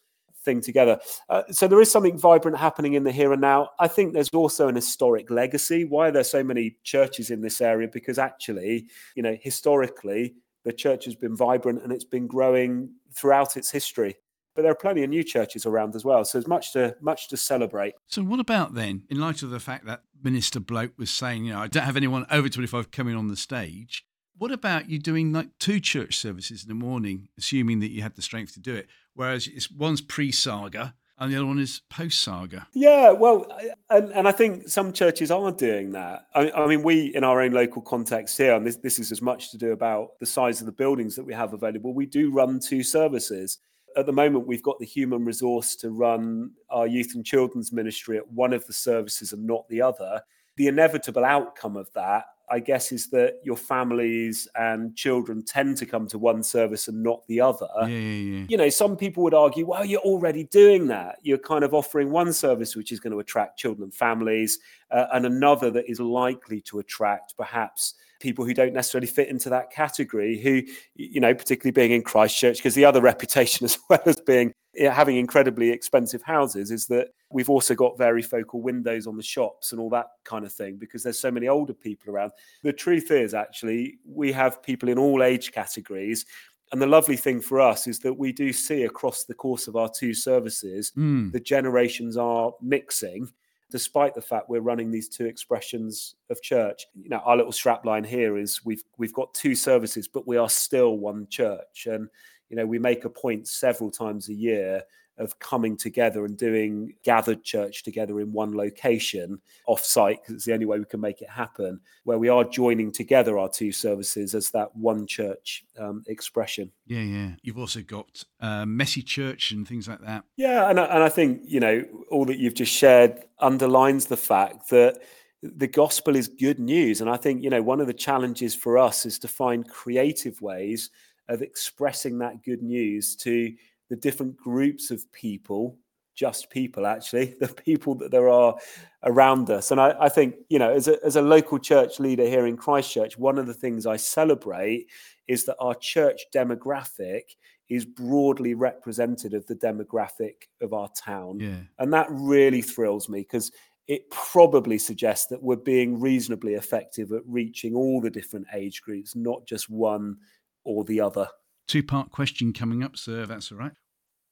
thing together. Uh, so there is something vibrant happening in the here and now. I think there's also an historic legacy. Why are there so many churches in this area? Because actually, you know, historically, the church has been vibrant and it's been growing throughout its history. But there are plenty of new churches around as well. So there's much to much to celebrate. So what about then, in light of the fact that Minister Bloke was saying, you know, I don't have anyone over 25 coming on the stage. What about you doing like two church services in the morning, assuming that you had the strength to do it? Whereas it's one's pre saga and the other one is post saga. Yeah, well, and, and I think some churches are doing that. I, I, mean, we in our own local context here, and this, this is as much to do about the size of the buildings that we have available. We do run two services. At the moment, we've got the human resource to run our youth and children's ministry at one of the services and not the other. The inevitable outcome of that I guess, is that your families and children tend to come to one service and not the other. Yeah, yeah, yeah. You know, some people would argue, well, you're already doing that. You're kind of offering one service which is going to attract children and families, uh, and another that is likely to attract perhaps people who don't necessarily fit into that category who you know particularly being in christchurch because the other reputation as well as being having incredibly expensive houses is that we've also got very focal windows on the shops and all that kind of thing because there's so many older people around. The truth is, actually, we have people in all age categories. And the lovely thing for us is that we do see across the course of our two services, mm. the generations are mixing, despite the fact we're running these two expressions of church. You know, our little strapline here is we've we've got two services, but we are still one church. And you know, we make a point several times a year of coming together and doing gathered church together in one location off site because it's the only way we can make it happen where we are joining together our two services as that one church um, expression. Yeah yeah. You've also got uh, messy church and things like that. Yeah and I, and I think you know all that you've just shared underlines the fact that the gospel is good news. And i think you know one of the challenges for us is to find creative ways of expressing that good news to the different groups of people just people actually the people that there are around us and i, I think you know as a, as a local church leader here in christchurch one of the things i celebrate is that our church demographic is broadly represented of the demographic of our town yeah. and that really thrills me because it probably suggests that we're being reasonably effective at reaching all the different age groups not just one or the other. Two part question coming up, sir, that's all right.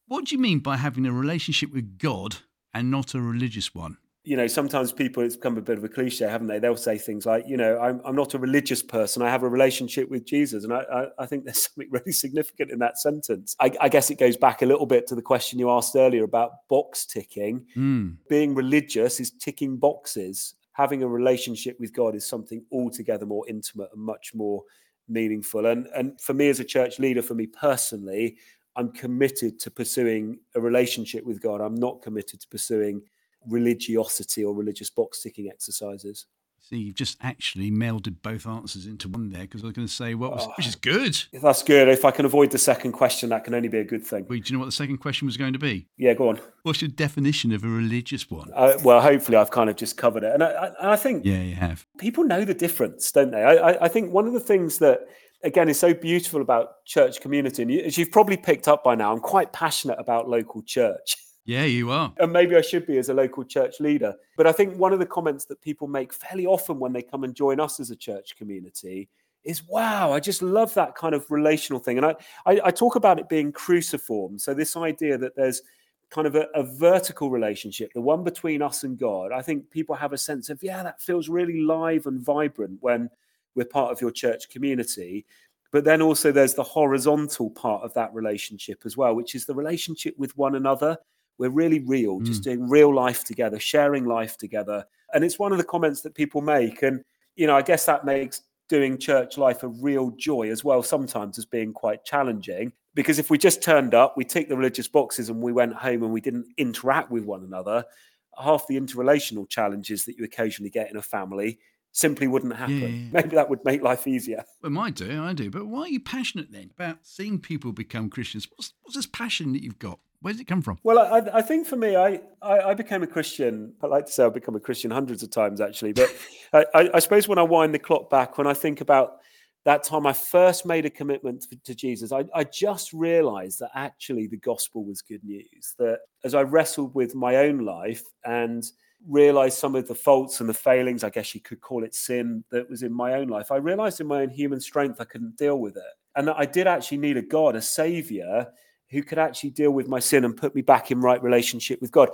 What do you mean by having a relationship with God and not a religious one? You know, sometimes people, it's become a bit of a cliche, haven't they? They'll say things like, you know, I'm, I'm not a religious person. I have a relationship with Jesus. And I, I, I think there's something really significant in that sentence. I, I, guess it goes back a little bit to the question you asked earlier about box ticking. Mm. Being religious is ticking boxes. Having a relationship with God is something altogether more intimate and much more meaningful. And and for me as a church leader, for me personally, I'm committed to pursuing a relationship with God. I'm not committed to pursuing religiosity or religious box ticking exercises. See, you've just actually melded both answers into one there because I was going to say, what was, oh, which is good. That's good. If I can avoid the second question, that can only be a good thing. Wait, do you know what the second question was going to be? Yeah, go on. What's your definition of a religious one? Uh, well, hopefully, I've kind of just covered it. And I, I, I, think. Yeah, you have. People know the difference, don't they? I, I think one of the things that again is so beautiful about church community and as you've probably picked up by now i'm quite passionate about local church Yeah, you are. And maybe I should be as a local church leader. But I think one of the comments that people make fairly often when they come and join us as a church community is, wow, I just love that kind of relational thing. And I, I, I talk about it being cruciform. So, this idea that there's kind of a, a, vertical relationship, the one between us and God. I think people have a sense of, yeah, that feels really live and vibrant when we're part of your church community. But then also there's the horizontal part of that relationship as well, which is the relationship with one another. We're really real, mm. just doing real life together, sharing life together. And it's one of the comments that people make. And, you know, I guess that makes doing church life a real joy as well, sometimes as being quite challenging. Because if we just turned up, we ticked the religious boxes and we went home and we didn't interact with one another, half the interrelational challenges that you occasionally get in a family simply wouldn't happen. Yeah, yeah. Maybe that would make life easier. Well, it might do, I do. But why are you passionate then about seeing people become Christians? What's, what's this passion that you've got? Where does it come from? Well, I, I think for me, I, I, I, became a Christian. I like to say I've become a Christian hundreds of times, actually. But I, I suppose when I wind the clock back, when I think about that time I first made a commitment to Jesus, I, I, just realized that actually the gospel was good news. That as I wrestled with my own life and realized some of the faults and the failings, I guess you could call it sin, that was in my own life, I realized in my own human strength I couldn't deal with it. And that I did actually need a God, a savior, who could actually deal with my sin and put me back in right relationship with God.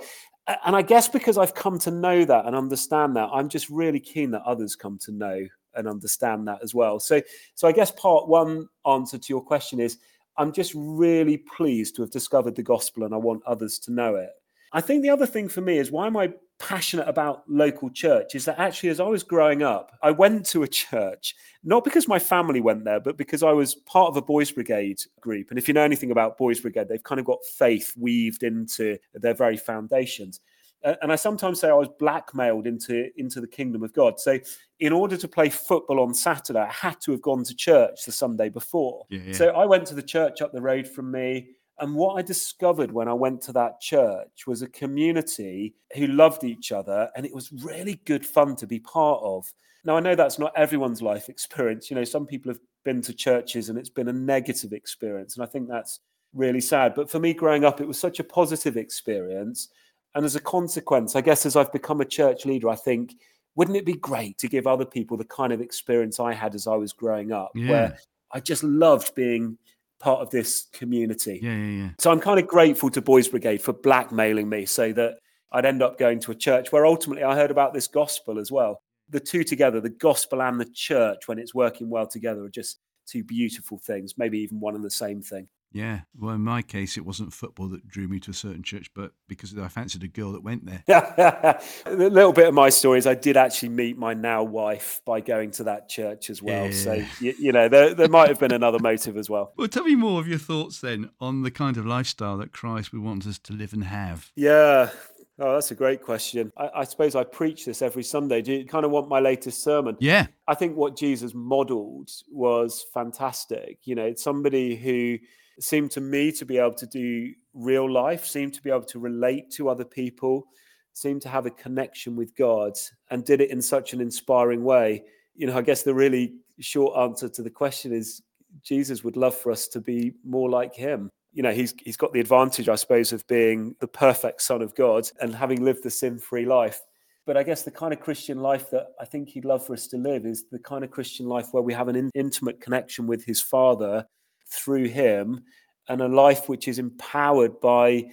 And I guess because I've come to know that and understand that, I'm just really keen that others come to know and understand that as well. So, so I guess part one answer to your question is I'm just really pleased to have discovered the gospel and I want others to know it. I think the other thing for me is why am I passionate about local church is that actually, as I was growing up, I went to a church, not because my family went there, but because I was part of a Boys Brigade group. And if you know anything about Boys Brigade, they've kind of got faith weaved into their very foundations. And I sometimes say I was blackmailed into, into the kingdom of God. So, in order to play football on Saturday, I had to have gone to church the Sunday before. Yeah, yeah. So, I went to the church up the road from me and what I discovered when I went to that church was a community who loved each other, and it was really good fun to be part of. Now, I know that's not everyone's life experience. You know, some people have been to churches and it's been a negative experience. And I think that's really sad. But for me, growing up, it was such a positive experience. And as a consequence, I guess as I've become a church leader, I think, wouldn't it be great to give other people the kind of experience I had as I was growing up, yeah. where I just loved being part of this community. Yeah, yeah, yeah. So I'm kind of grateful to Boys Brigade for blackmailing me so that I'd end up going to a church where ultimately I heard about this gospel as well. The two together, the gospel and the church, when it's working well together, are just two beautiful things, maybe even one and the same thing. Yeah. Well, in my case, it wasn't football that drew me to a certain church, but because I fancied a girl that went there. a little bit of my story is I did actually meet my now wife by going to that church as well. Yeah. So, you, you, know, there, there might have been another motive as well. Well, tell me more of your thoughts then on the kind of lifestyle that Christ would want us to live and have. Yeah. Oh, that's a great question. I, I, suppose I preach this every Sunday. Do you kind of want my latest sermon? Yeah. I think what Jesus modeled was fantastic. You know, it's somebody who seemed to me to be able to do real life, seemed to be able to relate to other people, seemed to have a connection with God, and did it in such an inspiring way. You know, I guess the really short answer to the question is Jesus would love for us to be more like him. You know, he's he's got the advantage, I suppose, of being the perfect son of God and having lived the sin-free life. But I guess the kind of Christian life that I think he'd love for us to live is the kind of Christian life where we have an in- intimate connection with his Father through him and a life which is empowered by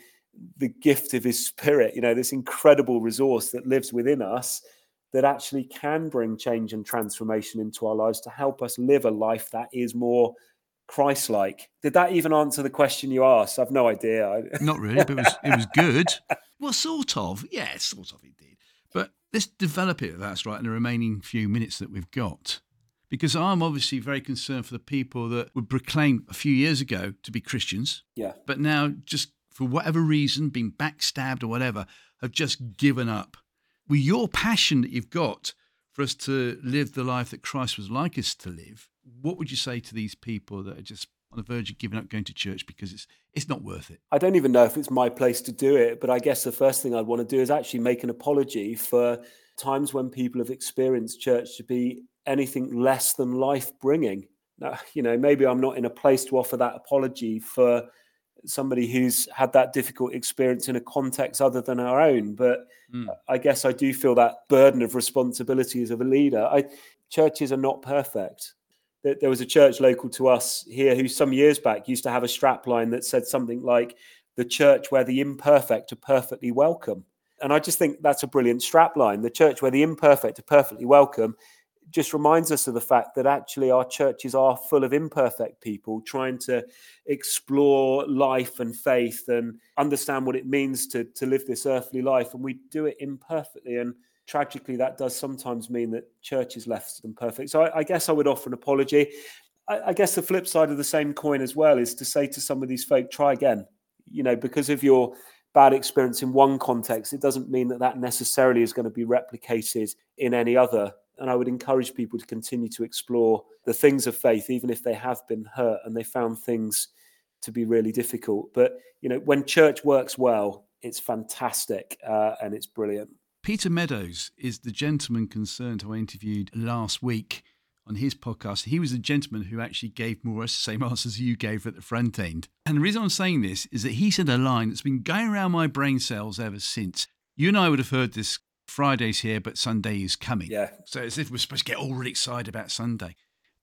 the gift of his spirit you know this incredible resource that lives within us that actually can bring change and transformation into our lives to help us live a life that is more christ-like. Did that even answer the question you asked? I've no idea. Not really but it was, it was good. Well sort of. Yeah sort of indeed. but let's develop it that's right in the remaining few minutes that we've got because I'm obviously very concerned for the people that would proclaim a few years ago to be Christians. Yeah. But now, just for whatever reason, being backstabbed or whatever, have just given up. With your passion that you've got for us to live the life that Christ was like us to live, what would you say to these people that are just on the verge of giving up going to church because it's it's not worth it. I don't even know if it's my place to do it, but I guess the first thing I'd want to do is actually make an apology for times when people have experienced church to be anything less than life bringing. Now, you know, maybe I'm not in a place to offer that apology for somebody who's had that difficult experience in a context other than our own. But mm. I guess I do feel that burden of responsibilities of a leader. I, churches are not perfect. There was a church local to us here who, some years back, used to have a strapline that said something like, "The church where the imperfect are perfectly welcome." And I just think that's a brilliant strapline. The church where the imperfect are perfectly welcome just reminds us of the fact that actually our churches are full of imperfect people trying to explore life and faith and understand what it means to, to live this earthly life. And we do it imperfectly. And tragically, that does sometimes mean that church is less than perfect. So I, I guess I would offer an apology. I, I guess the flip side of the same coin as well is to say to some of these folk, try again. You know, because of your bad experience in one context, it doesn't mean that that necessarily is going to be replicated in any other. And I would encourage people to continue to explore the things of faith, even if they have been hurt and they found things to be really difficult. But, you know, when church works well, it's fantastic uh, and it's brilliant. Peter Meadows is the gentleman concerned who I interviewed last week on his podcast. He was the gentleman who actually gave more or less the same answers you gave at the front end. And the reason I'm saying this is that he said a line that's been going around my brain cells ever since. You and I would have heard this Friday's here, but Sunday is coming. Yeah. So as if we're supposed to get all really excited about Sunday.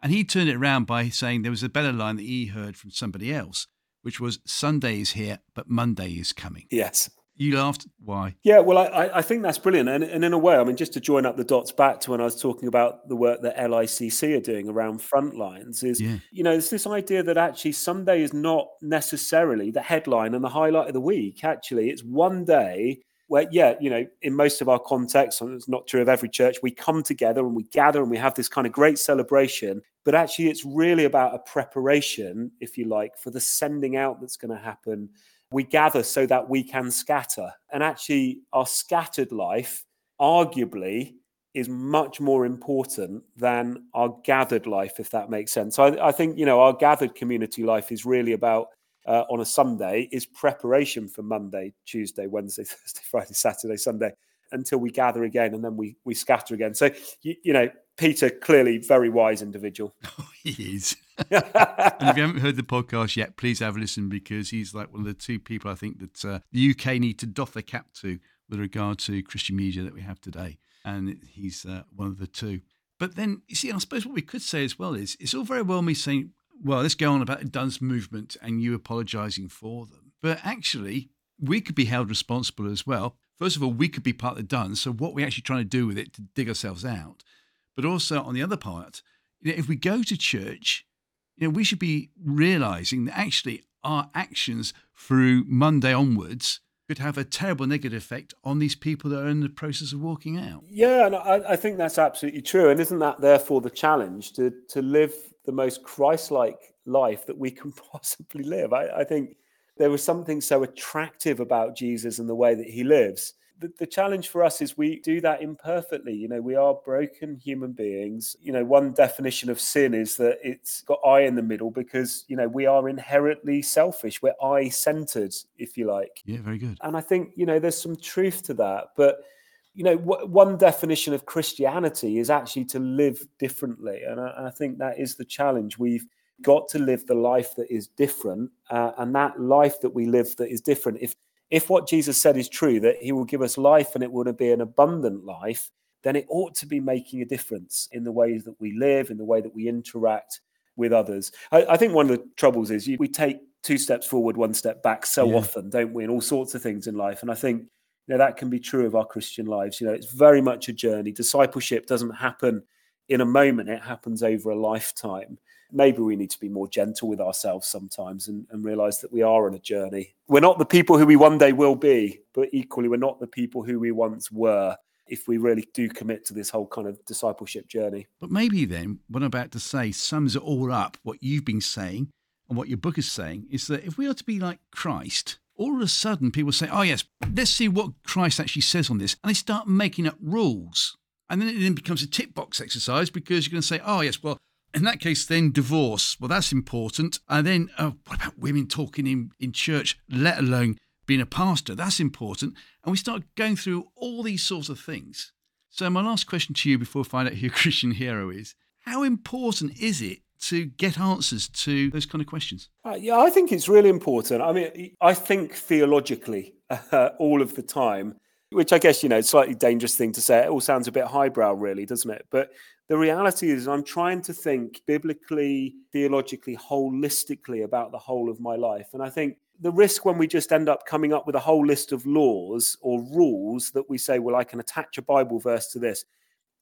And he turned it around by saying there was a better line that he heard from somebody else, which was Sunday is here, but Monday is coming. Yes. You laughed. Why? Yeah, well, I, I think that's brilliant. And, and in a way, I mean, just to join up the dots back to when I was talking about the work that LICC are doing around frontlines, is, Yeah. you know, it's this idea that actually Sunday is not necessarily the headline and the highlight of the week. Actually, it's one day where, yeah, you know, in most of our contexts, and it's not true of every church, we come together and we gather and we have this kind of great celebration. But actually, it's really about a preparation, if you like, for the sending out that's going to happen we gather so that we can scatter. And actually, our scattered life, arguably, is much more important than our gathered life, if that makes sense. So I, I think, you know, our gathered community life is really about, uh, on a Sunday, is preparation for Monday, Tuesday, Wednesday, Thursday, Friday, Saturday, Sunday, until we gather again and then we, we scatter again. So, you, you know, Peter, clearly very wise individual. he is. and if you haven't heard the podcast yet, please have a listen because he's like one of the two people I think that uh, the UK need to doff their cap to with regard to Christian media that we have today. And he's uh, one of the two. But then, you see, I suppose what we could say as well is it's all very well me saying, well, let's go on about the Dones movement and you apologising for them. But actually, we could be held responsible as well. First of all, we could be part of the Dones. So, what we're actually trying to do with it to dig ourselves out. But also, on the other part, you know, if we go to church, you know, we should be realizing that actually our actions through Monday onwards could have a terrible negative effect on these people that are in the process of walking out. Yeah, and I, I think that's absolutely true. And isn't that therefore the challenge to to live the most Christ-like life that we can possibly live? I, I think there was something so attractive about Jesus and the way that he lives the, the challenge for us is we do that imperfectly. You know, we are broken human beings. You know, one definition of sin is that it's got I in the middle because, you know, we are inherently selfish. We're I centered, if you like. Yeah, very good. And I think, you know, there's some truth to that. But, you know, w- one definition of Christianity is actually to live differently. And I, I think that is the challenge. We've, got to live the life that is different uh, and that life that we live that is different if if what Jesus said is true, that he will give us life and it will be an abundant life, then it ought to be making a difference in the ways that we live, in the way that we interact with others. I, I think one of the troubles is you, we take two steps forward, one step back so yeah. often, don't we, in all sorts of things in life. And I think you know that can be true of our Christian lives. You know, it's very much a journey. Discipleship doesn't happen in a moment; it happens over a lifetime maybe we need to be more gentle with ourselves sometimes and, and realize that we are on a journey. We're not the people who we one day will be, but equally, we're not the people who we once were if we really do commit to this whole kind of discipleship journey. But maybe then, what I'm about to say sums it all up. What you've been saying and what your book is saying is that if we are to be like Christ, all of a sudden people say, oh, yes, let's see what Christ actually says on this. And they start making up rules. And then it then becomes a tick box exercise because you're going to say, oh, yes, well, in that case, then divorce. Well, that's important. And then, uh, what about women talking in, in church, let alone being a pastor? That's important. And we start going through all these sorts of things. So, my last question to you before we find out who your Christian hero is how important is it to get answers to those kind of questions? Uh, yeah, I think it's really important. I mean, I think theologically uh, all of the time, which I guess, you know, slightly dangerous thing to say. It all sounds a bit highbrow, really, doesn't it? But the reality is, I'm trying to think biblically, theologically, holistically about the whole of my life. And I think the risk when we just end up coming up with a whole list of laws or rules that we say, well, I can attach a Bible verse to this,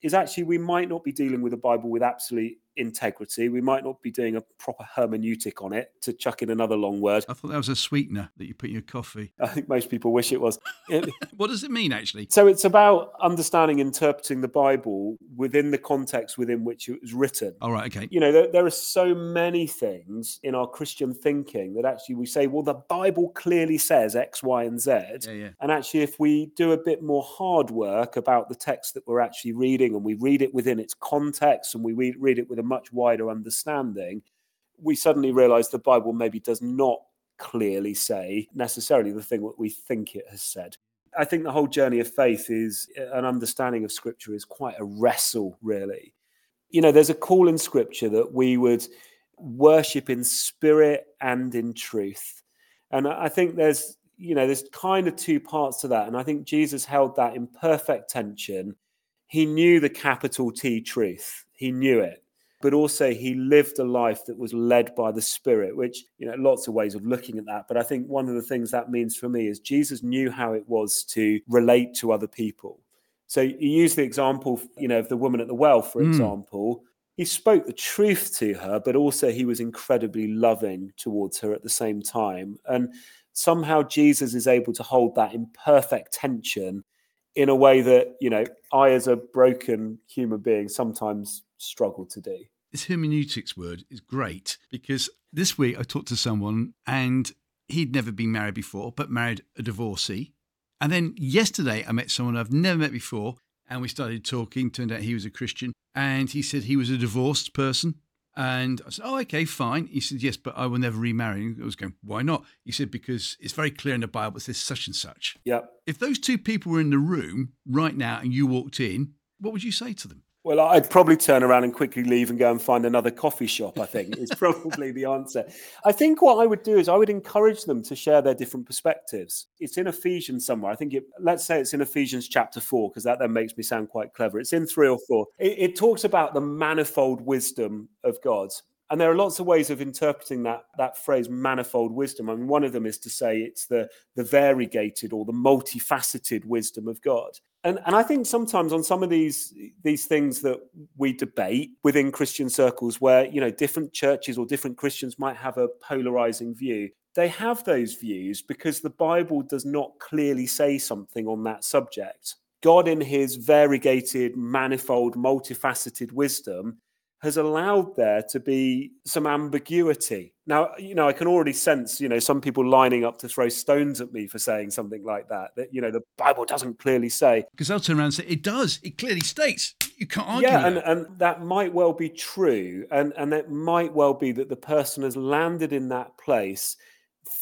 is actually we might not be dealing with a Bible with absolute integrity. We might not be doing a proper hermeneutic on it, to chuck in another long word. I thought that was a sweetener that you put in your coffee. I think most people wish it was. what does it mean, actually? So it's about understanding, interpreting the Bible within the context within which it was written. All right, okay. You know, there, there are so many things in our Christian thinking that actually we say, well, the Bible clearly says X, Y, and Z. Yeah, yeah. And actually, if we do a bit more hard work about the text that we're actually reading and we read it within its context and we read, read it with a much wider understanding, we suddenly realize the Bible maybe does not clearly say necessarily the thing that we think it has said. I think the whole journey of faith is uh, an understanding of scripture is quite a wrestle, really. You know, there's a call in scripture that we would worship in spirit and in truth. And I think there's, you know, there's kind of two parts to that. And I think Jesus held that in perfect tension. He knew the capital T truth, he knew it but also he lived a life that was led by the Spirit, which, you know, lots of ways of looking at that. But I think one of the things that means for me is Jesus knew how it was to relate to other people. So you use the example, you know, of the woman at the well, for mm. example. He spoke the truth to her, but also he was incredibly loving towards her at the same time. And somehow Jesus is able to hold that in perfect tension in a way that, you know, I, as a broken human being, sometimes struggle to do this hermeneutics word is great because this week I talked to someone and he'd never been married before, but married a divorcee. And then yesterday I met someone I've never met before and we started talking. Turned out he was a Christian and he said he was a divorced person. And I said, Oh, okay, fine. He said, Yes, but I will never remarry. I was going, Why not? He said, Because it's very clear in the Bible, it says such and such. Yeah. If those two people were in the room right now and you walked in, what would you say to them? Well, I'd probably turn around and quickly leave and go and find another coffee shop, I think, is probably the answer. I think what I would do is I would encourage them to share their different perspectives. It's in Ephesians somewhere. I think it, let's say it's in Ephesians chapter four, because that then makes me sound quite clever. It's in three or four. It, it talks about the manifold wisdom of God. And there are lots of ways of interpreting that, that phrase manifold wisdom. I mean, one of them is to say it's the, the variegated or the multifaceted wisdom of God and and I think sometimes on some of these these things that we debate within Christian circles, where you know different churches or different Christians might have a polarizing view, they have those views because the Bible does not clearly say something on that subject. God, in His variegated, manifold, multifaceted wisdom, has allowed there to be some ambiguity. Now, you know, I can already sense, you know, some people lining up to throw stones at me for saying something like that, that, you know, the Bible doesn't clearly say. Because they'll turn around and say, it does. It clearly states. You can't argue. Yeah, and, and that might well be true. And, and it might well be that the person has landed in that place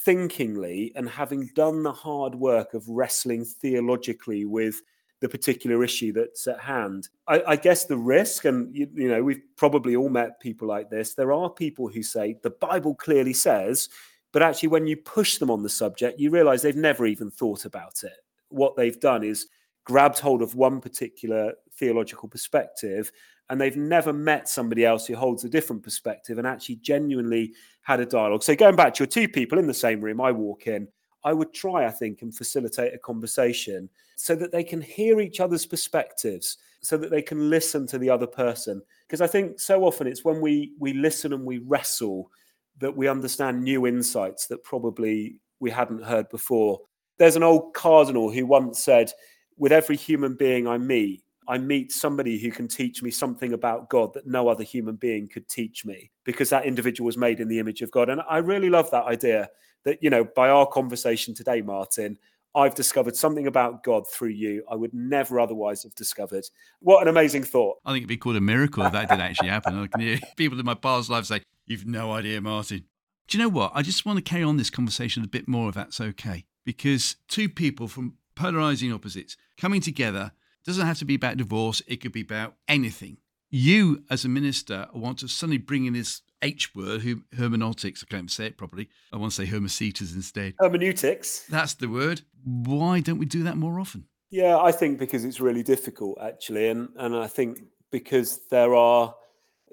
thinkingly and having done the hard work of wrestling theologically with the particular issue that's at hand. I, I guess the risk, and you, you, know, we've probably all met people like this. There are people who say the Bible clearly says, but actually, when you push them on the subject, you realize they've never even thought about it. What they've done is grabbed hold of one particular theological perspective and they've never met somebody else who holds a different perspective and actually genuinely had a dialogue. So, going back to your two people in the same room, I walk in I would try, I think, and facilitate a conversation so that they can hear each other's perspectives, so that they can listen to the other person. Because I think so often it's when we we listen and we wrestle that we understand new insights that probably we hadn't heard before. There's an old cardinal who once said, With every human being I meet, I meet somebody who can teach me something about God that no other human being could teach me because that individual was made in the image of God. And I really love that idea that, you know, by our conversation today, Martin, I've discovered something about God through you I would never otherwise have discovered. What an amazing thought. I think it'd be called a miracle if that did actually happen. I can hear people in my past life say, You've no idea, Martin. Do you know what? I just want to carry on this conversation a bit more if that's okay. Because two people from polarizing opposites coming together doesn't have to be about divorce, it could be about anything. You, as a minister, want to suddenly bring in this H word, hermeneutics. I can't say it properly. I want to say hermesetas instead. Hermeneutics. That's the word. Why don't we do that more often? Yeah, I think because it's really difficult, actually. And, and I think because there are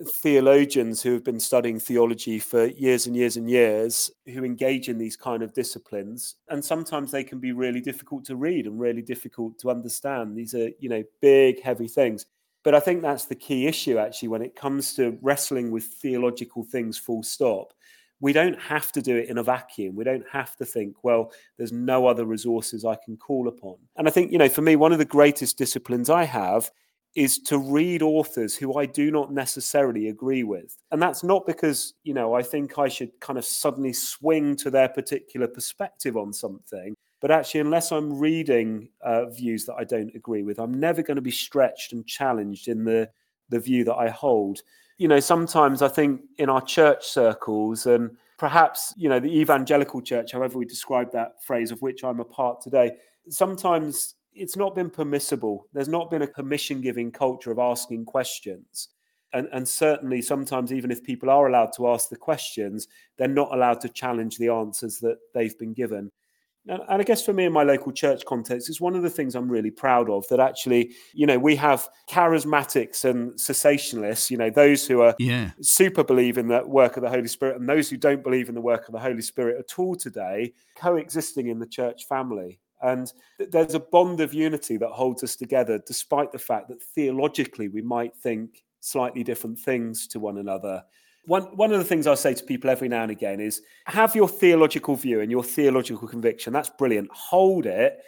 theologians who have been studying theology for years and years and years who engage in these kind of disciplines and sometimes they can be really difficult to read and really difficult to understand these are you know big heavy things But I think that's the key issue, actually, when it comes to wrestling with theological things, full stop. We don't have to do it in a vacuum. We don't have to think, well, there's no other resources I can call upon. And I think, you know, for me, one of the greatest disciplines I have is to read authors who I do not necessarily agree with. And that's not because, you know, I think I should kind of suddenly swing to their particular perspective on something. But actually, unless I'm reading uh, views that I don't agree with, I'm never going to be stretched and challenged in the, the view that I hold. You know, sometimes I think in our church circles and perhaps, you know, the evangelical church, however we describe that phrase of which I'm a part today, sometimes it's not been permissible. There's not been a permission giving culture of asking questions. And, and certainly, sometimes, even if people are allowed to ask the questions, they're not allowed to challenge the answers that they've been given. And, and I guess for me in my local church context, it's one of the things I'm really proud of that actually, you know, we have charismatics and cessationalists, you know, those who are yeah. super believe in the work of the Holy Spirit and those who don't believe in the work of the Holy Spirit at all today coexisting in the church family. And there's a bond of unity that holds us together, despite the fact that theologically we might think slightly different things to one another. One, one of the things I say to people every now and again is have your theological view and your theological conviction. That's brilliant. Hold it,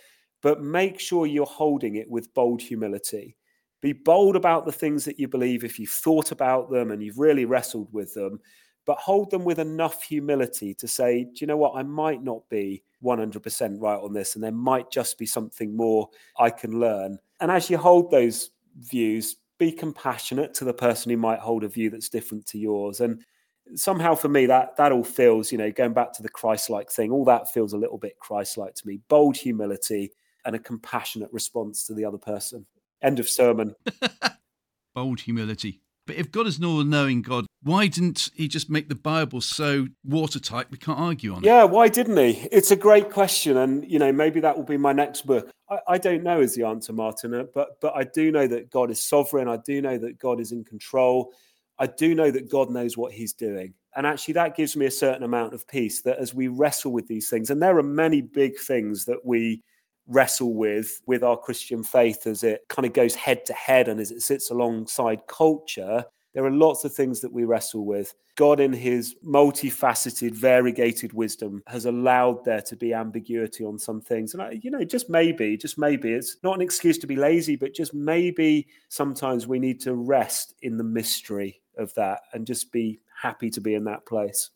but make sure you're holding it with bold humility. Be bold about the things that you believe if you've thought about them and you've really wrestled with them, but hold them with enough humility to say, do you know what? I might not be 100% right on this, and there might just be something more I can learn. And as you hold those views, be compassionate to the person who might hold a view that's different to yours. And somehow for me, that that all feels, you know, going back to the Christ-like thing, all that feels a little bit Christ-like to me. Bold humility and a compassionate response to the other person. End of sermon. Bold humility. But if God is an all knowing God, why didn't he just make the Bible so watertight we can't argue on it? Yeah, why didn't he? It's a great question. And, you know, maybe that will be my next book. I, I don't know is the answer, Martin, uh, but, but I do know that God is sovereign. I do know that God is in control. I do know that God knows what he's doing. And actually, that gives me a certain amount of peace that as we wrestle with these things, and there are many big things that we wrestle with with our Christian faith as it kind of goes head to head and as it sits alongside culture. There are lots of things that we wrestle with. God, in his multifaceted, variegated wisdom, has allowed there to be ambiguity on some things. And, I, you know, just maybe, just maybe, it's not an excuse to be lazy, but just maybe sometimes we need to rest in the mystery of that and just be happy to be in that place.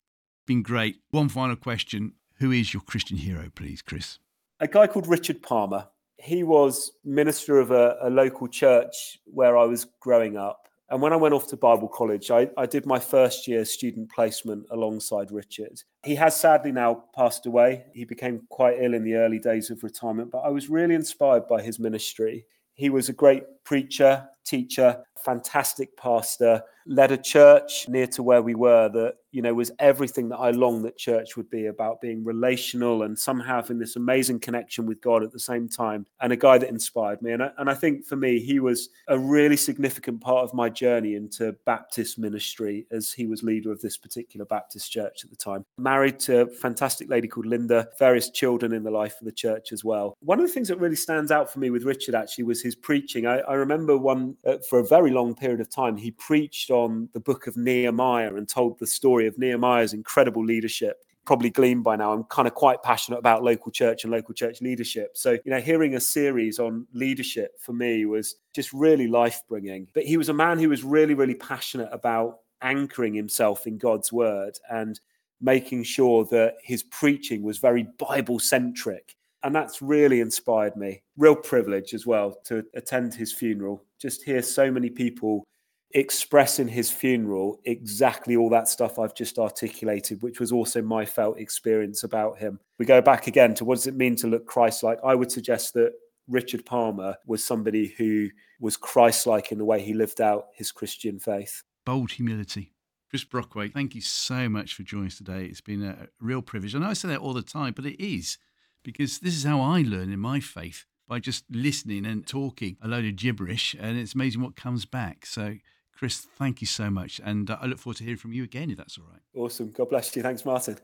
Been great. One final question Who is your Christian hero, please, Chris? A guy called Richard Palmer. He was minister of a, a, local church where I was growing up. And when I went off to Bible college, I, I did my first year student placement alongside Richard. He has sadly now passed away. He became quite ill in the early days of retirement, but I was really inspired by his ministry. He was a great preacher, teacher, fantastic pastor, led a church near to where we were that you know was everything that I longed that church would be about being relational and somehow having this amazing connection with God at the same time and a guy that inspired me. And I, and I think for me he was a really significant part of my journey into Baptist ministry as he was leader of this particular Baptist church at the time. Married to a fantastic lady called Linda various children in the life of the church as well. One of the things that really stands out for me with Richard actually was his preaching. I, I remember one uh, for a very long period of time he preached on the book of Nehemiah and told the story of Nehemiah's incredible leadership. Probably gleaned by now, I'm kind of quite passionate about local church and local church leadership. So, you know, hearing a series on leadership for me was just really life bringing. But he was a man who was really, really passionate about anchoring himself in God's word and making sure that his preaching was very Bible centric. And that's really inspired me. Real privilege as well to attend his funeral, just hear so many people express in his funeral exactly all that stuff I've just articulated, which was also my felt experience about him. We go back again to what does it mean to look Christ like? I would suggest that Richard Palmer was somebody who was Christ like in the way he lived out his Christian faith. Bold humility. Chris Brockway, thank you so much for joining us today. It's been a real privilege. I know I say that all the time, but it is because this is how I learn in my faith by just listening and talking a load of gibberish, and it's amazing what comes back. So, Chris, thank you so much. And uh, I look forward to hearing from you again if that's all right. Awesome. God bless you. Thanks, Martin.